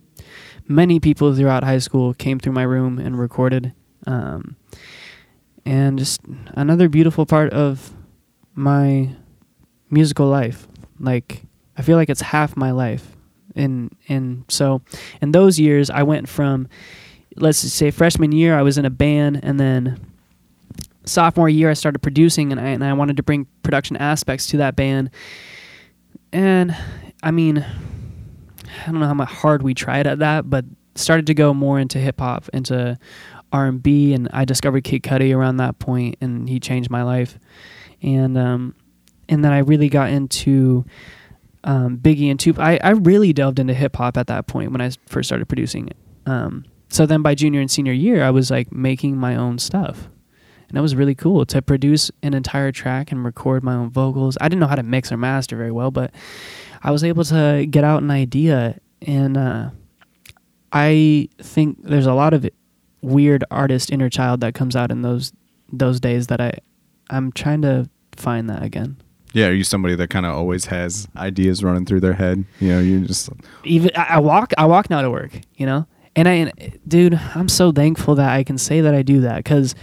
many people throughout high school came through my room and recorded. Um, and just another beautiful part of my musical life. Like I feel like it's half my life. And and so in those years I went from let's say freshman year I was in a band and then sophomore year I started producing and I and I wanted to bring production aspects to that band. And I mean I don't know how hard we tried at that, but started to go more into hip hop, into R and B, and I discovered Kid Cudi around that point, and he changed my life. And um, and then I really got into um, Biggie and Tupac. I, I really delved into hip hop at that point when I first started producing it. Um, so then by junior and senior year, I was like making my own stuff. And that was really cool to produce an entire track and record my own vocals. I didn't know how to mix or master very well, but I was able to get out an idea. And uh, I think there's a lot of weird artist inner child that comes out in those those days that I I'm trying to find that again. Yeah, are you somebody that kind of always has ideas running through their head? You know, you just even I, I walk I walk now to work, you know, and I, and, dude, I'm so thankful that I can say that I do that because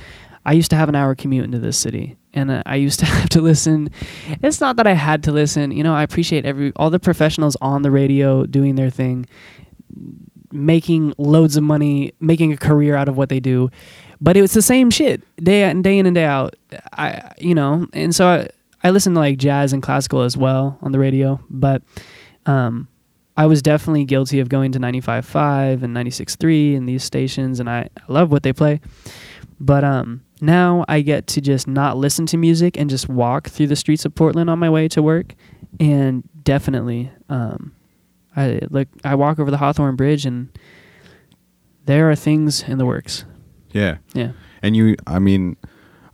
I used to have an hour commute into this city, and uh, I used to have to listen. It's not that I had to listen, you know. I appreciate every all the professionals on the radio doing their thing, making loads of money, making a career out of what they do, but it was the same shit day in day in and day out. I you know, and so I, I listen to like jazz and classical as well on the radio, but um, I was definitely guilty of going to 95.5 and 96.3 and these stations, and I, I love what they play. But um, now I get to just not listen to music and just walk through the streets of Portland on my way to work, and definitely, um, I look I walk over the Hawthorne Bridge, and there are things in the works. yeah. Yeah, And you, I mean,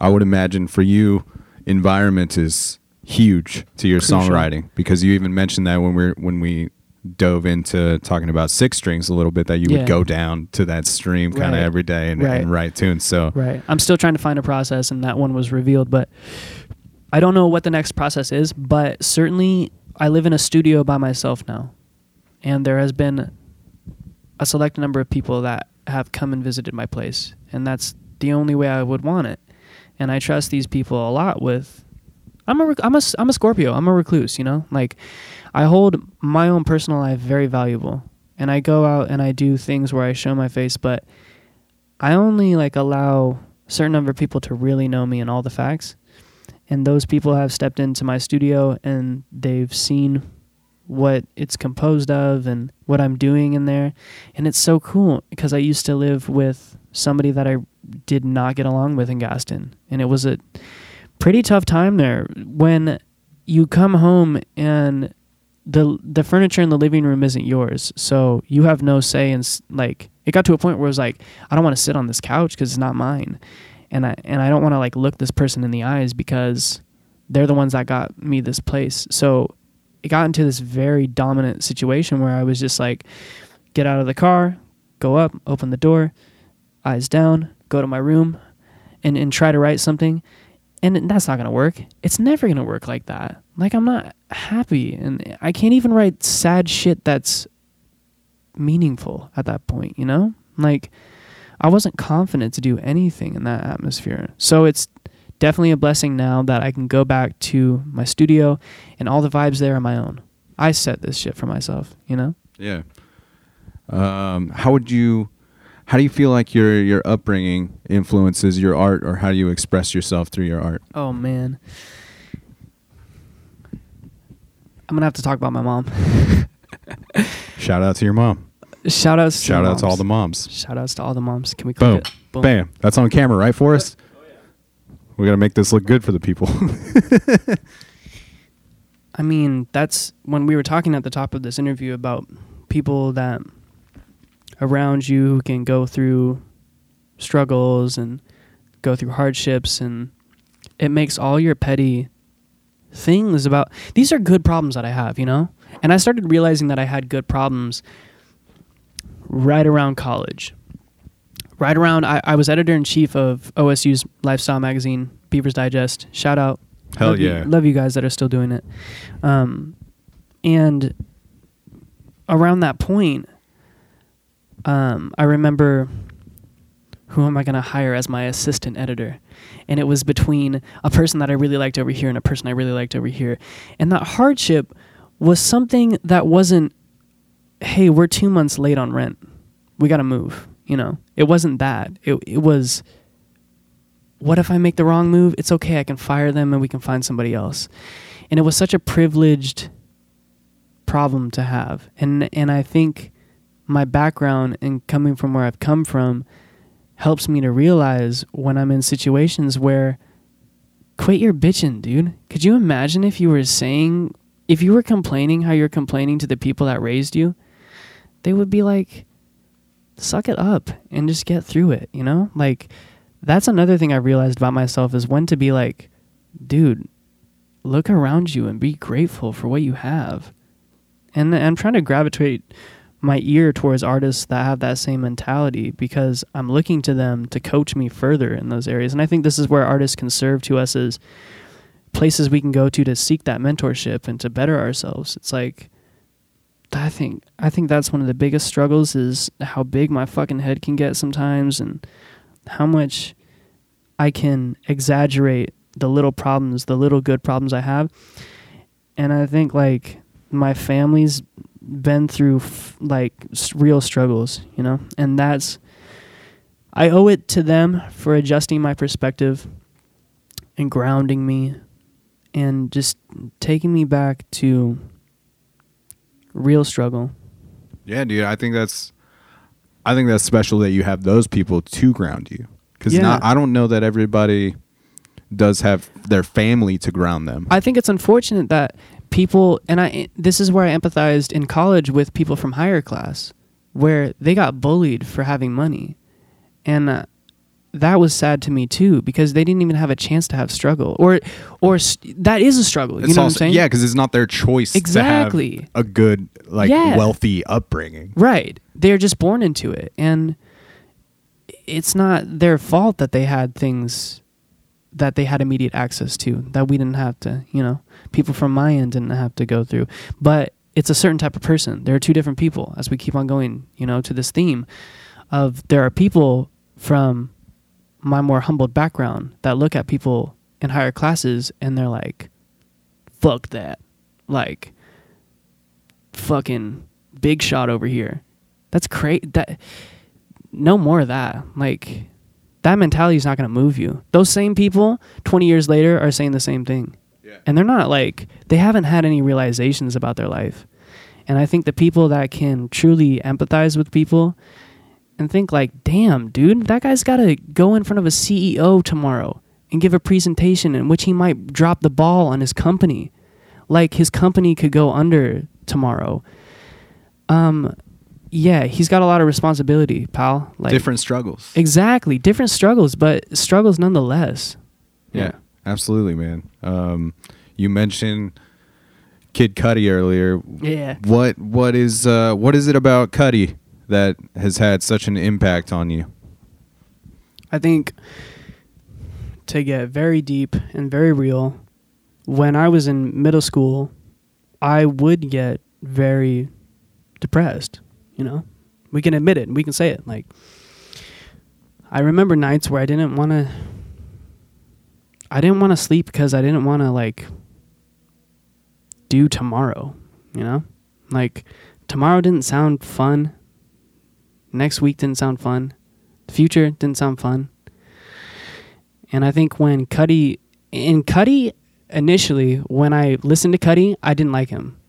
I would imagine for you, environment is huge to your Crucial. songwriting because you even mentioned that when we're when we dove into talking about six strings a little bit that you Yeah. would go down to that stream kind of Right. every day and, Right. and write tunes. So right. I'm still trying to find a process, and that one was revealed, but I don't know what the next process is. But certainly, I live in a studio by myself now, and there has been a select number of people that have come and visited my place, and that's the only way I would want it. And I trust these people a lot with. I'm a I'm a I'm a Scorpio. I'm a recluse. You know, like I hold my own personal life very valuable, and I go out and I do things where I show my face, but I only like allow certain number of people to really know me and all the facts. And those people have stepped into my studio and they've seen what it's composed of and what I'm doing in there. And it's so cool because I used to live with somebody that I did not get along with in Gaston. And it was a pretty tough time there when you come home and the the furniture in the living room isn't yours. So you have no say in like it got to a point where it was like I don't want to sit on this couch cuz it's not mine. And I and I don't want to like look this person in the eyes because they're the ones that got me this place. So got into this very dominant situation where I was just like get out of the car, go up, open the door, eyes down, go to my room and and try to write something and that's not to work. It's never to work like that. Like I'm not happy and I can't even write sad shit that's meaningful at that point, you know? Like I wasn't confident to do anything in that atmosphere. So it's definitely a blessing now that I can go back to my studio and all the vibes there are my own. I set this shit for myself, you know? yeah. Um, how would you? How do you feel like your your upbringing influences your art, or how do you express yourself through your art? Oh man. I'm going to have to talk about my mom. Shout out to your mom. Shout outs to Shout out to all the moms. Shout outs to all the moms. Can we click Boom. it? Boom. Bam. That's on camera, right, Forrest? We got to make this look good for the people. I mean, that's when we were talking at the top of this interview about people that around you who can go through struggles and go through hardships and it makes all your petty things about these are good problems that I have, you know? And I started realizing that I had good problems right around college. Right around, I, I was editor in chief of OSU's lifestyle magazine, Beaver's Digest. Shout out. Hell love you- yeah. love you guys that are still doing it. Um, and around that point, um, I remember who am I going to hire as my assistant editor? And it was between a person that I really liked over here and a person I really liked over here. And that hardship was something that wasn't, hey, we're two months late on rent. We got to move. You know, it wasn't that. It, it was, what if I make the wrong move? It's okay. I can fire them and we can find somebody else. And it was such a privileged problem to have. And, and I think my background and coming from where I've come from helps me to realize when I'm in situations where quit your bitching, dude. Could you imagine if you were saying if you were complaining how you're complaining to the people that raised you, they would be like suck it up and just get through it, you know? Like that's another thing I realized about myself is when to be like, dude, look around you and be grateful for what you have. And I'm trying to gravitate my ear towards artists that have that same mentality because I'm looking to them to coach me further in those areas. And I think this is where artists can serve to us as places we can go to to seek that mentorship and to better ourselves. It's like I think I think that's one of the biggest struggles is how big my fucking head can get sometimes and how much I can exaggerate the little problems, the little good problems I have. And I think like my family's been through f- like real struggles, you know, and that's I owe it to them for adjusting my perspective and grounding me and just taking me back to real struggle. Yeah, dude. I think that's, I think that's special that you have those people to ground you. Because Yeah. not, I don't know that everybody does have their family to ground them. I think it's unfortunate that people and I this is where I empathized in college with people from higher class where they got bullied for having money. And uh, that was sad to me too because they didn't even have a chance to have struggle or or st- that is a struggle, you It's know what I'm saying? Yeah, because it's not their choice Exactly. to have a good, like, Yeah. wealthy upbringing. Right. They're just born into it. And it's not their fault that they had things that they had immediate access to that we didn't have to, you know, people from my end didn't have to go through. But it's a certain type of person. There are two different people as we keep on going, you know, to this theme of there are people from my more humbled background that look at people in higher classes and they're like, fuck that. Like, fucking big shot over here. That's crazy. That no more of that. Like that mentality is not going to move you. Those same people 20 years later are saying the same thing. And they're not like they haven't had any realizations about their life. And I think the people that can truly empathize with people and think like, "Damn, dude, that guy's got to go in front of a CEO tomorrow and give a presentation in which he might drop the ball on his company. Like his company could go under tomorrow." Um yeah, he's got a lot of responsibility, pal. Like Different struggles. Exactly, different struggles, but struggles nonetheless. Yeah, absolutely, man. Um, you mentioned Kid Cudi earlier. Yeah. What what is uh, what is it about Cudi that has had such an impact on you? I think to get very deep and very real, when I was in middle school, I would get very depressed, you know? We can admit it and we can say it. Like I remember nights where I didn't want to I didn't want to sleep because I didn't want to like do tomorrow, you know? Like tomorrow didn't sound fun. Next week didn't sound fun. The future didn't sound fun. And I think when Cudi in Cudi initially, when I listened to Cudi, I didn't like him.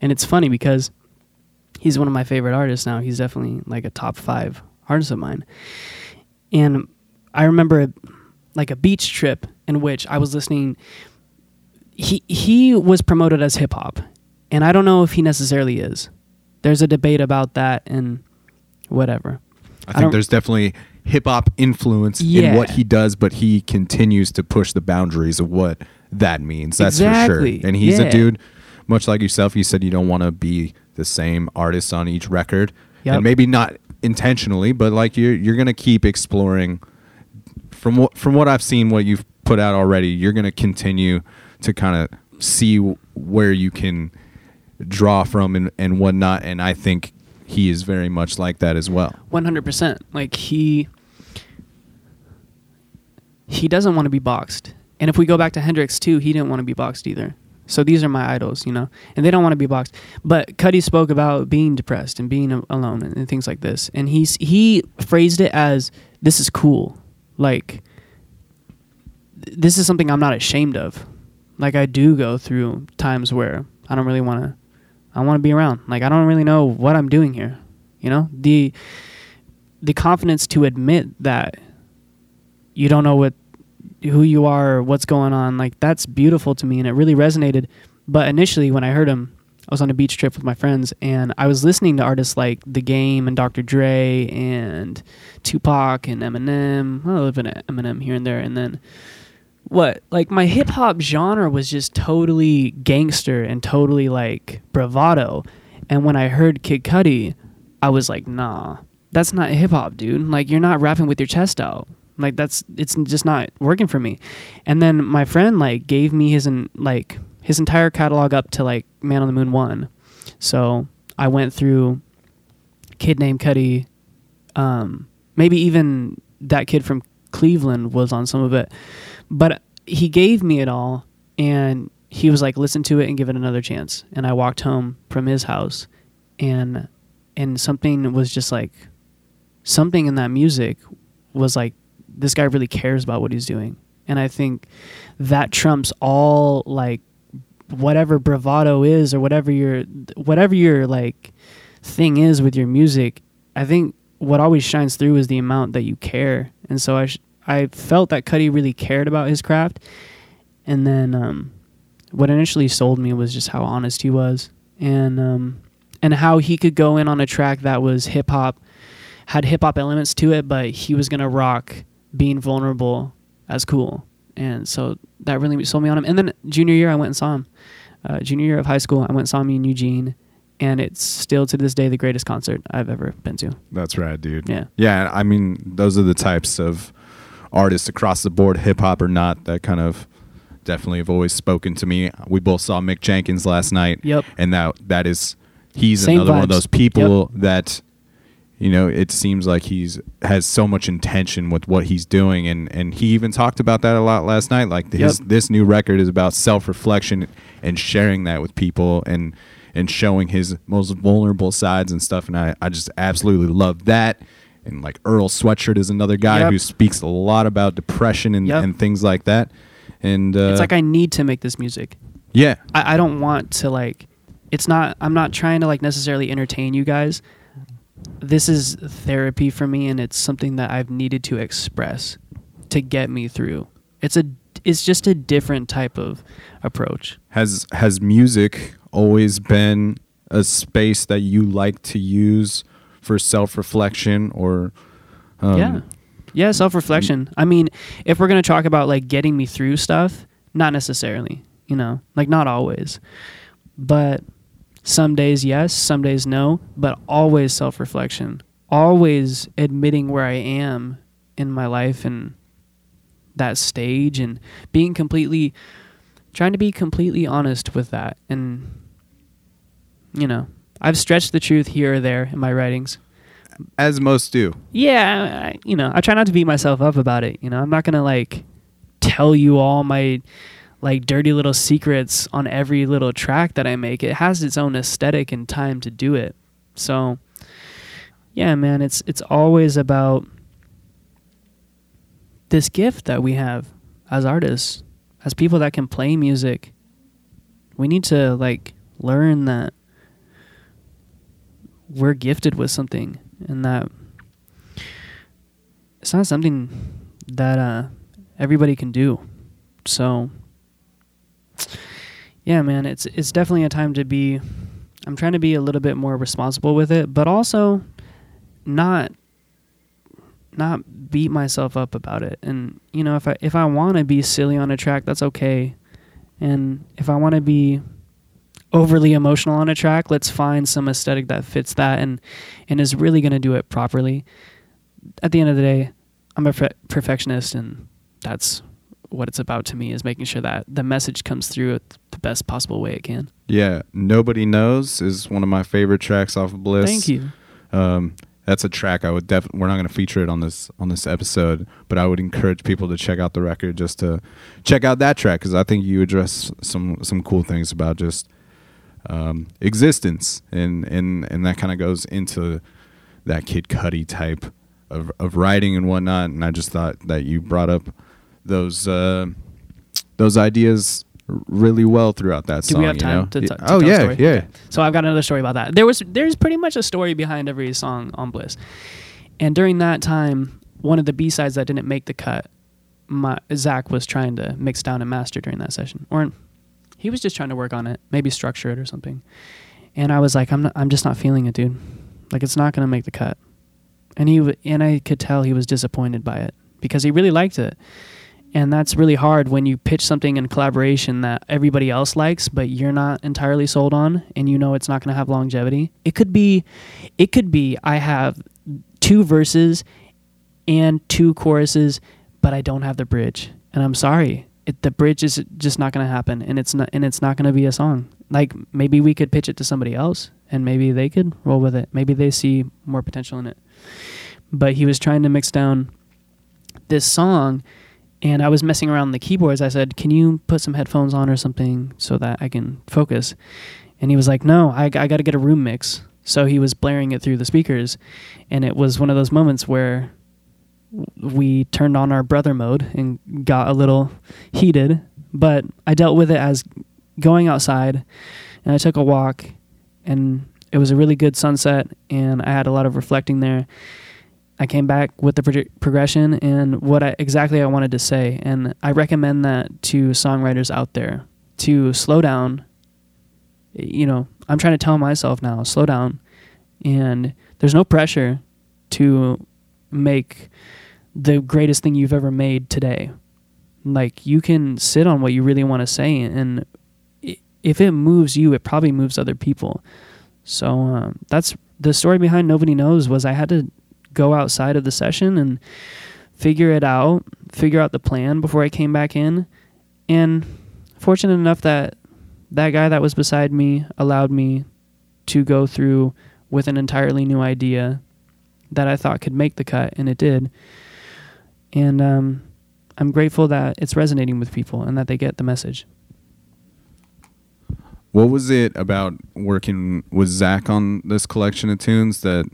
And it's funny because he's one of my favorite artists now. He's definitely like a top five artist of mine. And I remember like a beach trip in which I was listening. He he was promoted as hip hop, and I don't know if he necessarily is. There's a debate about that and whatever. I think there's definitely hip hop influence Yeah. in what he does, but he continues to push the boundaries of what that means. That's for sure. And he's Yeah. a dude, much like yourself. You said you don't want to be the same artist on each record, Yep. and maybe not intentionally, but like you're you're gonna keep exploring. From what from what I've seen, what you've put out already, you're gonna continue to kind of see where you can draw from and, and whatnot. And I think he is very much like that as well. One hundred percent. Like he he doesn't want to be boxed. And if we go back to Hendrix too, he didn't want to be boxed either. So these are my idols, you know, and they don't want to be boxed. But Cudi spoke about being depressed and being alone and, and things like this, and he's he phrased it as this is cool, like this is something I'm not ashamed of. Like I do go through times where I don't really want to, I want to be around. Like I don't really know what I'm doing here, you know. The the confidence to admit that you don't know what who you are or what's going on like that's beautiful to me and it really resonated but initially when i heard him i was on a beach trip with my friends and i was listening to artists like the game and dr dre and tupac and eminem I live in eminem here and there and then what like my hip hop genre was just totally gangster and totally like bravado. And when i heard kid cudi i was like nah that's not hip hop dude. Like you're not rapping with your chest out. Like that's it's just not working for me. And then my friend like gave me his en- like his entire catalog up to like man on the moon 1 so i went through kid named cudi um maybe even that kid from cleveland was on some of it but he gave me it all and he was like listen to it and give it another chance. And i walked home from his house and and something was just like something in that music was like this guy really cares about what he's doing. And i think that trumps all like whatever bravado is or whatever your whatever your like thing is with your music i think what always shines through is the amount that you care. And so i sh- i felt that cudi really cared about his craft and then um what initially sold me was just how honest he was and um and how he could go in on a track that was hip hop had hip hop elements to it but he was going to rock being vulnerable as cool and so that really sold me on him and then junior year i went and saw him uh, junior year of high school i went and saw him in eugene and it's still to this day the greatest concert i've ever been to That's right, dude. Yeah. Yeah. I mean, those are the types of artists across the board, hip hop or not, that kind of definitely have always spoken to me. We both saw Mick Jenkins last night. Yep. And that that is he's Same another one of those people that you know, it seems like he's has so much intention with what he's doing and and he even talked about that a lot last night like his Yep. this new record is about self-reflection and sharing that with people and and showing his most vulnerable sides and stuff and I I just absolutely love that and like Earl Sweatshirt is another guy Yep. who speaks a lot about depression and, Yep. and things like that. And uh, it's like i need to make this music. Yeah. I, I don't want to like it's not i'm not trying to like necessarily entertain you guys. This is therapy for me and it's something that i've needed to express to get me through. It's a it's just a different type of approach. Has has music always been a space that you like to use for self-reflection or um, yeah. Yeah self-reflection. I mean if we're to talk about like getting me through stuff not necessarily you know like not always. But some days yes some days no but always self-reflection. Always admitting where i am in my life and that stage and being completely trying to be completely honest with that and you know i've stretched the truth here or there in my writings as most do yeah, I, you know, I try not to beat myself up about it. You know, I'm not gonna like tell you all my like dirty little secrets on every little track that I make. It has its own aesthetic and time to do it. So, yeah, man, it's it's always about this gift that we have as artists, as people that can play music. We need to like learn that we're gifted with something and that it's not something that uh, everybody can do. So, yeah, man, it's it's definitely a time to be. I'm trying to be a little bit more responsible with it, but also not not beat myself up about it. And you know, if I if I want to be silly on a track, that's okay. And if I want to be overly emotional on a track, let's find some aesthetic that fits that and and is really going to do it properly. At the end of the day, I'm a per- perfectionist and that's what it's about to me is making sure that the message comes through the best possible way it can. Yeah, nobody knows is one of my favorite tracks off of Bliss. Thank you. Um, that's a track I would definitely. We're not going to feature it on this on this episode, but I would encourage people to check out the record just to check out that track because I think you address some some cool things about just um, existence and and and that kind of goes into that Kid Cudi type of of writing and whatnot. And I just thought that you brought up those uh, those ideas really well throughout that Do song. we have you time know? to, t- to oh yeah, yeah. Okay. So I've got another story about that. There was there's pretty much a story behind every song on Bliss, and during that time, one of the B sides that didn't make the cut, my Zach was trying to mix down and master during that session, or he was just trying to work on it, maybe structure it or something. And I was like, I'm not, I'm just not feeling it, dude. Like it's not gonna make the cut. And he w- and I could tell he was disappointed by it because he really liked it. And that's really hard when you pitch something in collaboration that everybody else likes, but you're not entirely sold on, and you know it's not going to have longevity. It could be, it could be I have two verses and two choruses, but I don't have the bridge, and I'm sorry. It, the bridge is just not going to happen, and it's not, and it's not going to be a song. Like maybe we could pitch it to somebody else, and maybe they could roll with it. Maybe they see more potential in it. But he was trying to mix down this song and I was messing around the keyboards. I said, "Can you put some headphones on or something so that I can focus?" And he was like, "No, I, I got to get a room mix." So he was blaring it through the speakers, and it was one of those moments where we turned on our brother mode and got a little heated. But I dealt with it as going outside, and I took a walk, and it was a really good sunset, and I had a lot of reflecting there. I came back with the prog- progression and what I, exactly I wanted to say. And I recommend that to songwriters out there to slow down. You know, I'm trying to tell myself now, slow down. And there's no pressure to make the greatest thing you've ever made today. Like, you can sit on what you really want to say. And if it moves you, it probably moves other people. So um, that's the story behind Nobody Knows was I had to go outside of the session and figure it out, figure out the plan before I came back in. And fortunate enough that that guy that was beside me allowed me to go through with an entirely new idea that I thought could make the cut, and it did. And um, I'm grateful that it's resonating with people and that they get the message. What was it about working with Zach on this collection of tunes that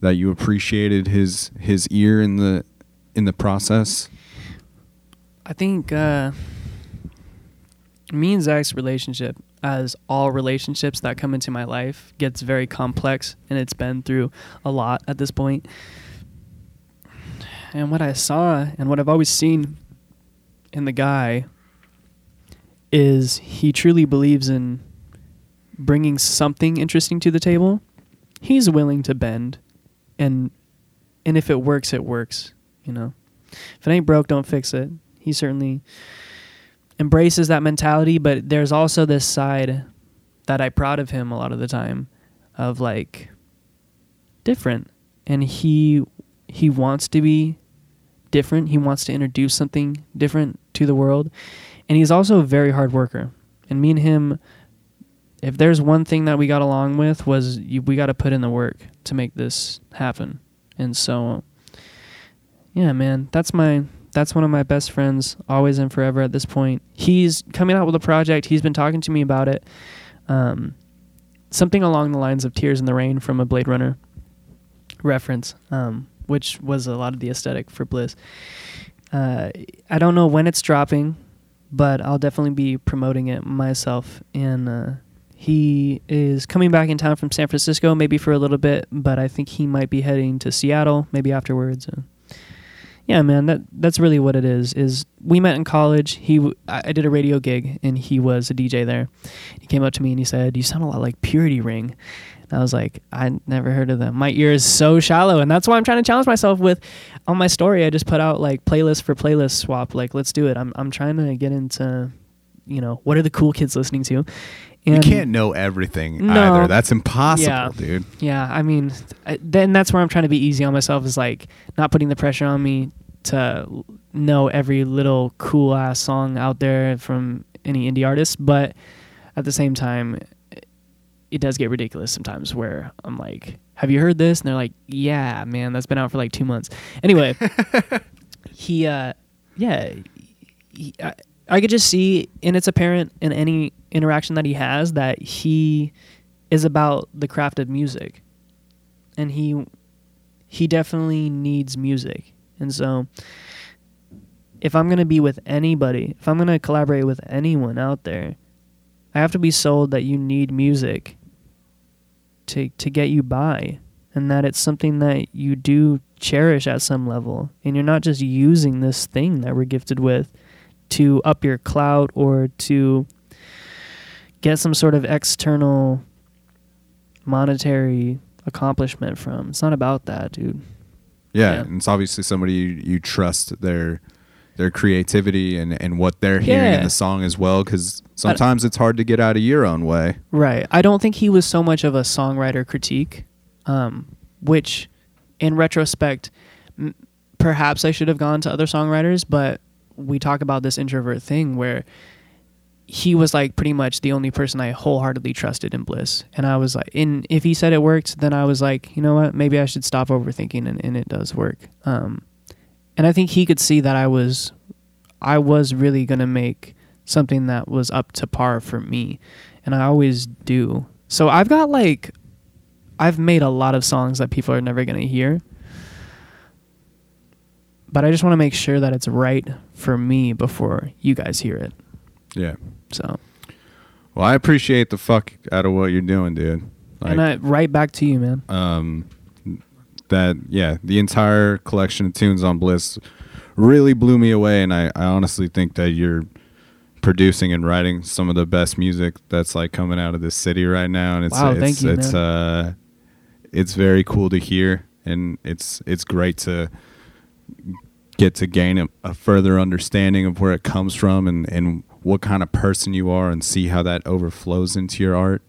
that you appreciated his his ear in the in the process? I think uh, me and Zach's relationship, as all relationships that come into my life, gets very complex, and it's been through a lot at this point. And what I saw, and what I've always seen in the guy, is he truly believes in bringing something interesting to the table. He's willing to bend, and and if it works, it works. You know, if it ain't broke, don't fix it. He certainly embraces that mentality, but there's also this side that I proud of him a lot of the time of like different and he he wants to be different. He wants to introduce something different to the world. And he's also a very hard worker. And me and him if there's one thing that we got along with was you, we got to put in the work to make this happen. And so yeah, man, that's my that's one of my best friends, always and forever at this point. He's coming out with a project. He's been talking to me about it. Um, something along the lines of Tears in the Rain from a Blade Runner reference, um, which was a lot of the aesthetic for Bliss. Uh, I don't know when it's dropping, but I'll definitely be promoting it myself. And uh, he is coming back in town from San Francisco, maybe for a little bit, but I think he might be heading to Seattle, maybe afterwards. Uh, yeah, man, that that's really what it is. Is we met in college. He, w- I I did a radio gig, and he was a DJ there. He came up to me and he said, "You sound a lot like Purity Ring." I was like, I never heard of them. My ear is so shallow, and that's why I'm trying to challenge myself with. On my story, I just put out like playlist for playlist swap. Like, let's do it. I'm I'm trying to get into, you know, what are the cool kids listening to? You And- can't know everything No. either. That's impossible, Yeah. dude. Yeah, I mean, I, then that's where I'm trying to be easy on myself is like not putting the pressure on me to know every little cool ass song out there from any indie artist, but at the same time, it- does get ridiculous sometimes where I'm like, "Have you heard this?" And they're like, "Yeah, man, that's been out for like two months." Anyway, he, uh, yeah, he, I, I could just see, and it's apparent in any interaction that he has that he is about the craft of music, and he he definitely needs music, and so if I'm gonna be with anybody, if I'm gonna collaborate with anyone out there, I have to be sold that you need music to to get you by, and that it's something that you do cherish at some level, and you're not just using this thing that we're gifted with to up your clout or to get some sort of external monetary accomplishment from. It's not about that, dude. Yeah, Yeah. and it's obviously somebody you, you trust their their creativity and, and what they're hearing in the song as well because sometimes it's hard to get out of your own way. Right. I don't think he was so much of a songwriter critique, um, which, in retrospect, m- perhaps I should have gone to other songwriters. But we talk about this introvert thing where he was like pretty much the only person I wholeheartedly trusted in Bliss, and I was like, in if he said it worked, then I was like, you know what, maybe I should stop overthinking, and, and it does work. Um, and I think he could see that I was, I was really gonna make something that was up to par for me and I always do. So I've got like I've made a lot of songs that people are never going to hear. But I just want to make sure that it's right for me before you guys hear it. Yeah. So, Well, I appreciate the fuck out of what you're doing, dude. Like, and I right back to you, man. um, that yeah, the entire collection of tunes on Bliss really blew me away, and I, I honestly think that you're producing and writing some of the best music that's like coming out of this city right now, and it's Wow, it's you, it's man. uh it's very cool to hear, and it's it's great to get to gain a, a further understanding of where it comes from and and what kind of person you are, and see how that overflows into your art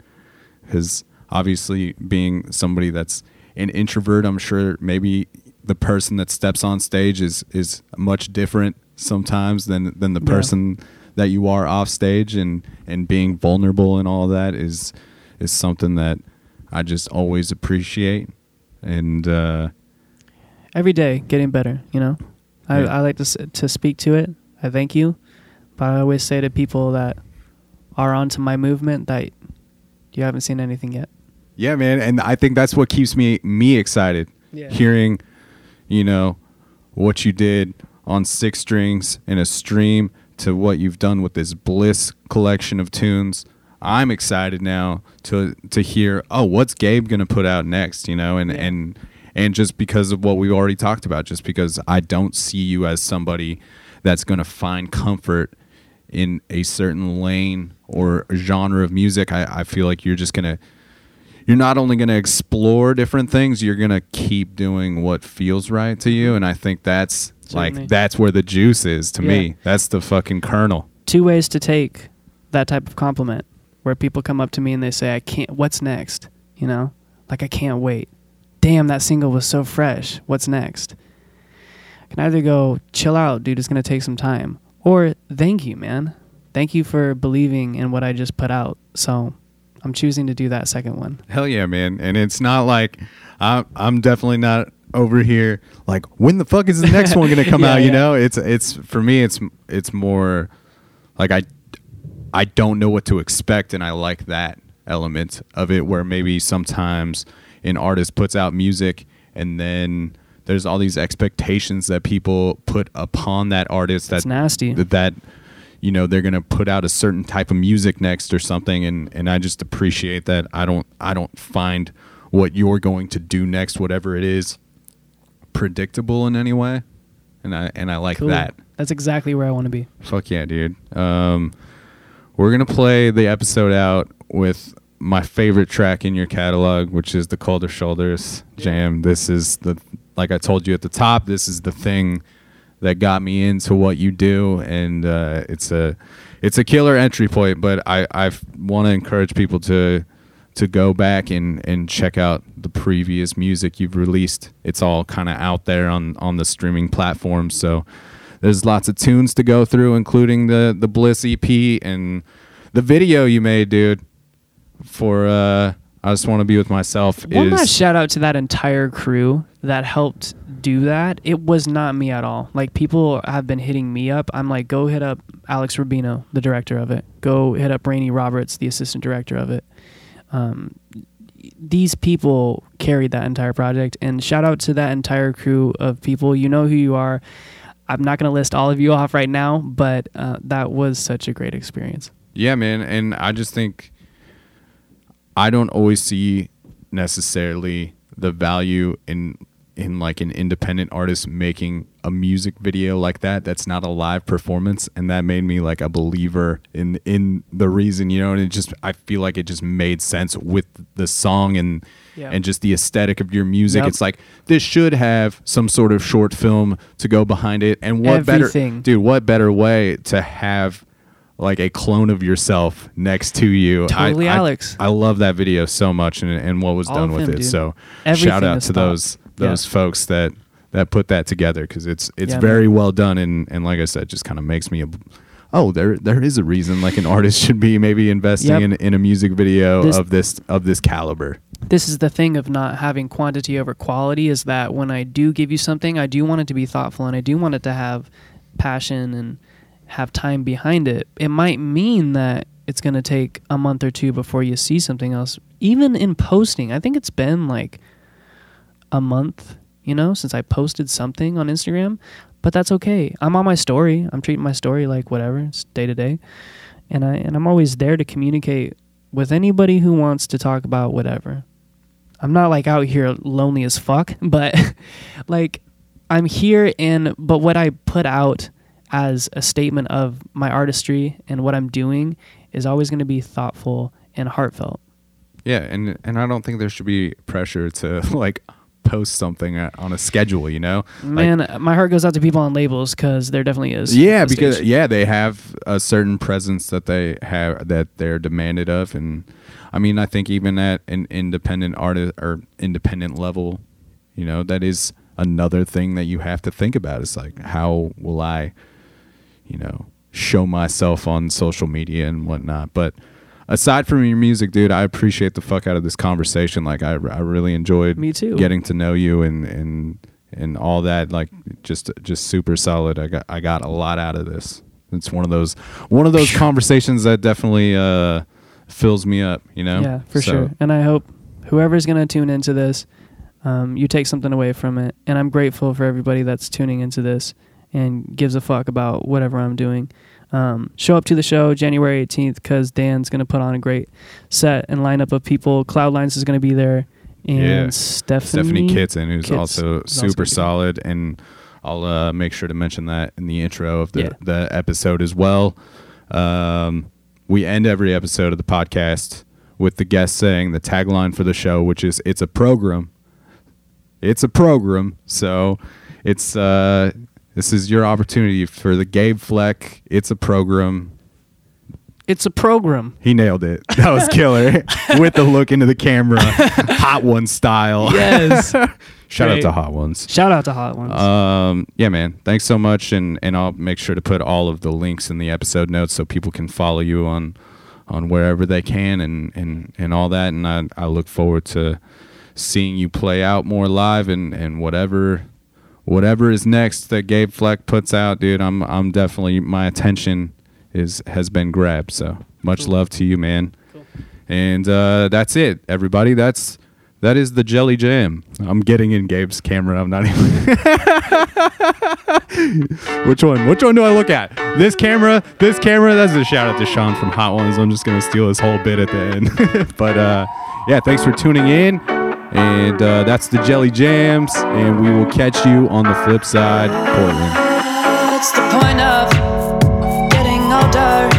because obviously being somebody that's an introvert i'm sure maybe the person that steps on stage is is much different sometimes than than the Yeah. person that you are off stage and and being vulnerable and all that is is something that i just always appreciate and uh Every day getting better, you know. I, Yeah. I like to to speak to it. I thank you, but I always say to people that are onto my movement that you haven't seen anything yet. Yeah man and i think that's what keeps me me excited Yeah. hearing you know what you did on six strings in a stream to what you've done with this bliss collection of tunes i'm excited now to to hear oh what's gabe gonna put out next you know and Yeah. and and just because of what we've already talked about just because i don't see you as somebody that's gonna find comfort in a certain lane or genre of music i, I feel like you're just gonna you're not only going to explore different things you're going to keep doing what feels right to you. And i think that's Certainly. like that's where the juice is to Yeah. me that's the fucking kernel. Two ways to take that type of compliment where people come up to me and they say i can't what's next? You know? Like i can't wait. Damn that single was so fresh. What's next? I can either go chill out dude it's going to take some time. Or thank you man. Thank you for believing in what i just put out. So i'm choosing to do that second one hell yeah man and it's not like i'm, I'm definitely not over here like when the fuck is the next one going to come Yeah, out you yeah. know it's it's for me it's it's more like i i don't know what to expect and i like that element of it where maybe sometimes an artist puts out music and then there's all these expectations that people put upon that artist That's that nasty. that, that you know they're gonna put out a certain type of music next or something and and i just appreciate that i don't i don't find what you're going to do next whatever it is predictable in any way and I and I like Cool. that. That's exactly where I want to be. Fuck yeah, dude. Um, we're gonna play the episode out with my favorite track in your catalog, which is the Colder Shoulders jam. This is the like I told you at the top. This is the thing that got me into what you do, and uh, it's a it's a killer entry point. But I I want to encourage people to to go back and and check out the previous music you've released. It's all kind of out there on on the streaming platforms. So there's lots of tunes to go through, including the the Bliss EP and the video you made, dude. For uh, I just want to be with myself. One is last shout out to that entire crew that helped do that. It was not me at all. Like people have been hitting me up. I'm like, go hit up Alex Rubino, the director of it. Go hit up Rainey Roberts, the assistant director of it. Um, these people carried that entire project, and shout out to that entire crew of people. You know who you are. I'm not going to list all of you off right now, but uh, that was such a great experience. Yeah, man, and I just think I don't always see necessarily the value in in like an independent artist making a music video like that that's not a live performance and that made me like a believer in in the reason you know and it just I feel like it just made sense with the song and Yeah. and just the aesthetic of your music Yep. it's like this should have some sort of short film to go behind it and what Everything. better dude what better way to have like a clone of yourself next to you. Totally I, Alex. I love that video so much and, and what was All done with him, it. dude. So Everything shout out to those those Yeah. folks that that put that together because it's it's Yeah, very well done and and like I said, just kind of makes me a oh there there is a reason like an artist should be maybe investing Yep. in, in a music video This- of this of this caliber. this is the thing of not having quantity over quality is that when I do give you something, I do want it to be thoughtful and I do want it to have passion and have time behind it. It might mean that it's going to take a month or two before you see something else. Even in posting, I think it's been like a month, you know, since I posted something on Instagram, but that's okay. I'm on my story. I'm treating my story like whatever. It's day to day. And I and I'm always there to communicate with anybody who wants to talk about whatever. I'm not like out here lonely as fuck, but like I'm here and but what I put out as a statement of my artistry and what I'm doing is always going to be thoughtful and heartfelt. Yeah, and and I don't think there should be pressure to like post something uh, on a schedule, you know? Like, Man, my heart goes out to people on labels cuz there definitely is. yeah because stage. yeah they have a certain presence that they have that they're demanded of and i mean i think even at an independent artist or independent level you know that is another thing that you have to think about it's like how will i you know show myself on social media and whatnot but aside from your music dude i appreciate the fuck out of this conversation like i, I really enjoyed Me too. getting to know you and and and all that like just just super solid i got i got a lot out of this it's one of those one of those conversations that definitely uh fills me up you know Yeah, for So, sure. And I hope whoever's going to tune into this, um, you take something away from it. And I'm grateful for everybody that's tuning into this and gives a fuck about whatever I'm doing. Um, show up to the show January 18th because Dan's going to put on a great set and lineup of people. Cloudlines is going to be there. And Yeah. Stephanie, stephanie kitson who's Kitts also also super gonna solid and i'll uh make sure to mention that in the intro of the Yeah. the episode as well um we end every episode of the podcast with the guest saying the tagline for the show which is it's a program it's a program so it's uh this is your opportunity for the gabe fleck it's a program. It's a program. he nailed it. That was killer. With the look into the camera. Hot one style. Yes. shout out to hot ones. Shout out to Hot Ones. um yeah man. Thanks so much and and i'll make sure to put all of the links in the episode notes so people can follow you on on wherever they can and and and all that and i i look forward to seeing you play out more live and and whatever whatever is next that gabe fleck puts out dude i'm i'm definitely my attention is has been grabbed so much love to you man and uh that's it everybody that's that is the jelly jam i'm getting in gabe's camera i'm not even which one? Which one do I look at? This camera? This camera? That's a shout out to Sean from Hot Ones. I'm just gonna steal his whole bit at the end. but uh, yeah, thanks for tuning in. And uh, that's the Jelly Jams, and we will catch you on the flip side, Portland. What's the point of getting older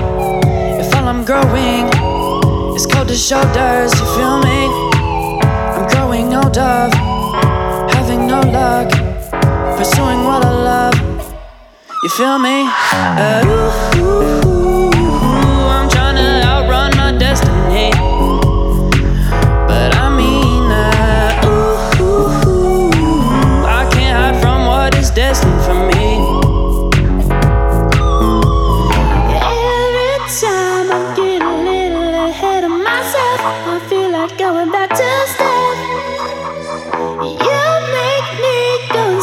if all I'm growing is cold shoulders? You feel me? I'm growing older, having no luck, pursuing what I love. You feel me? Uh, ooh, ooh.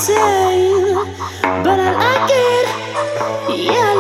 tell but I like it. Yeah.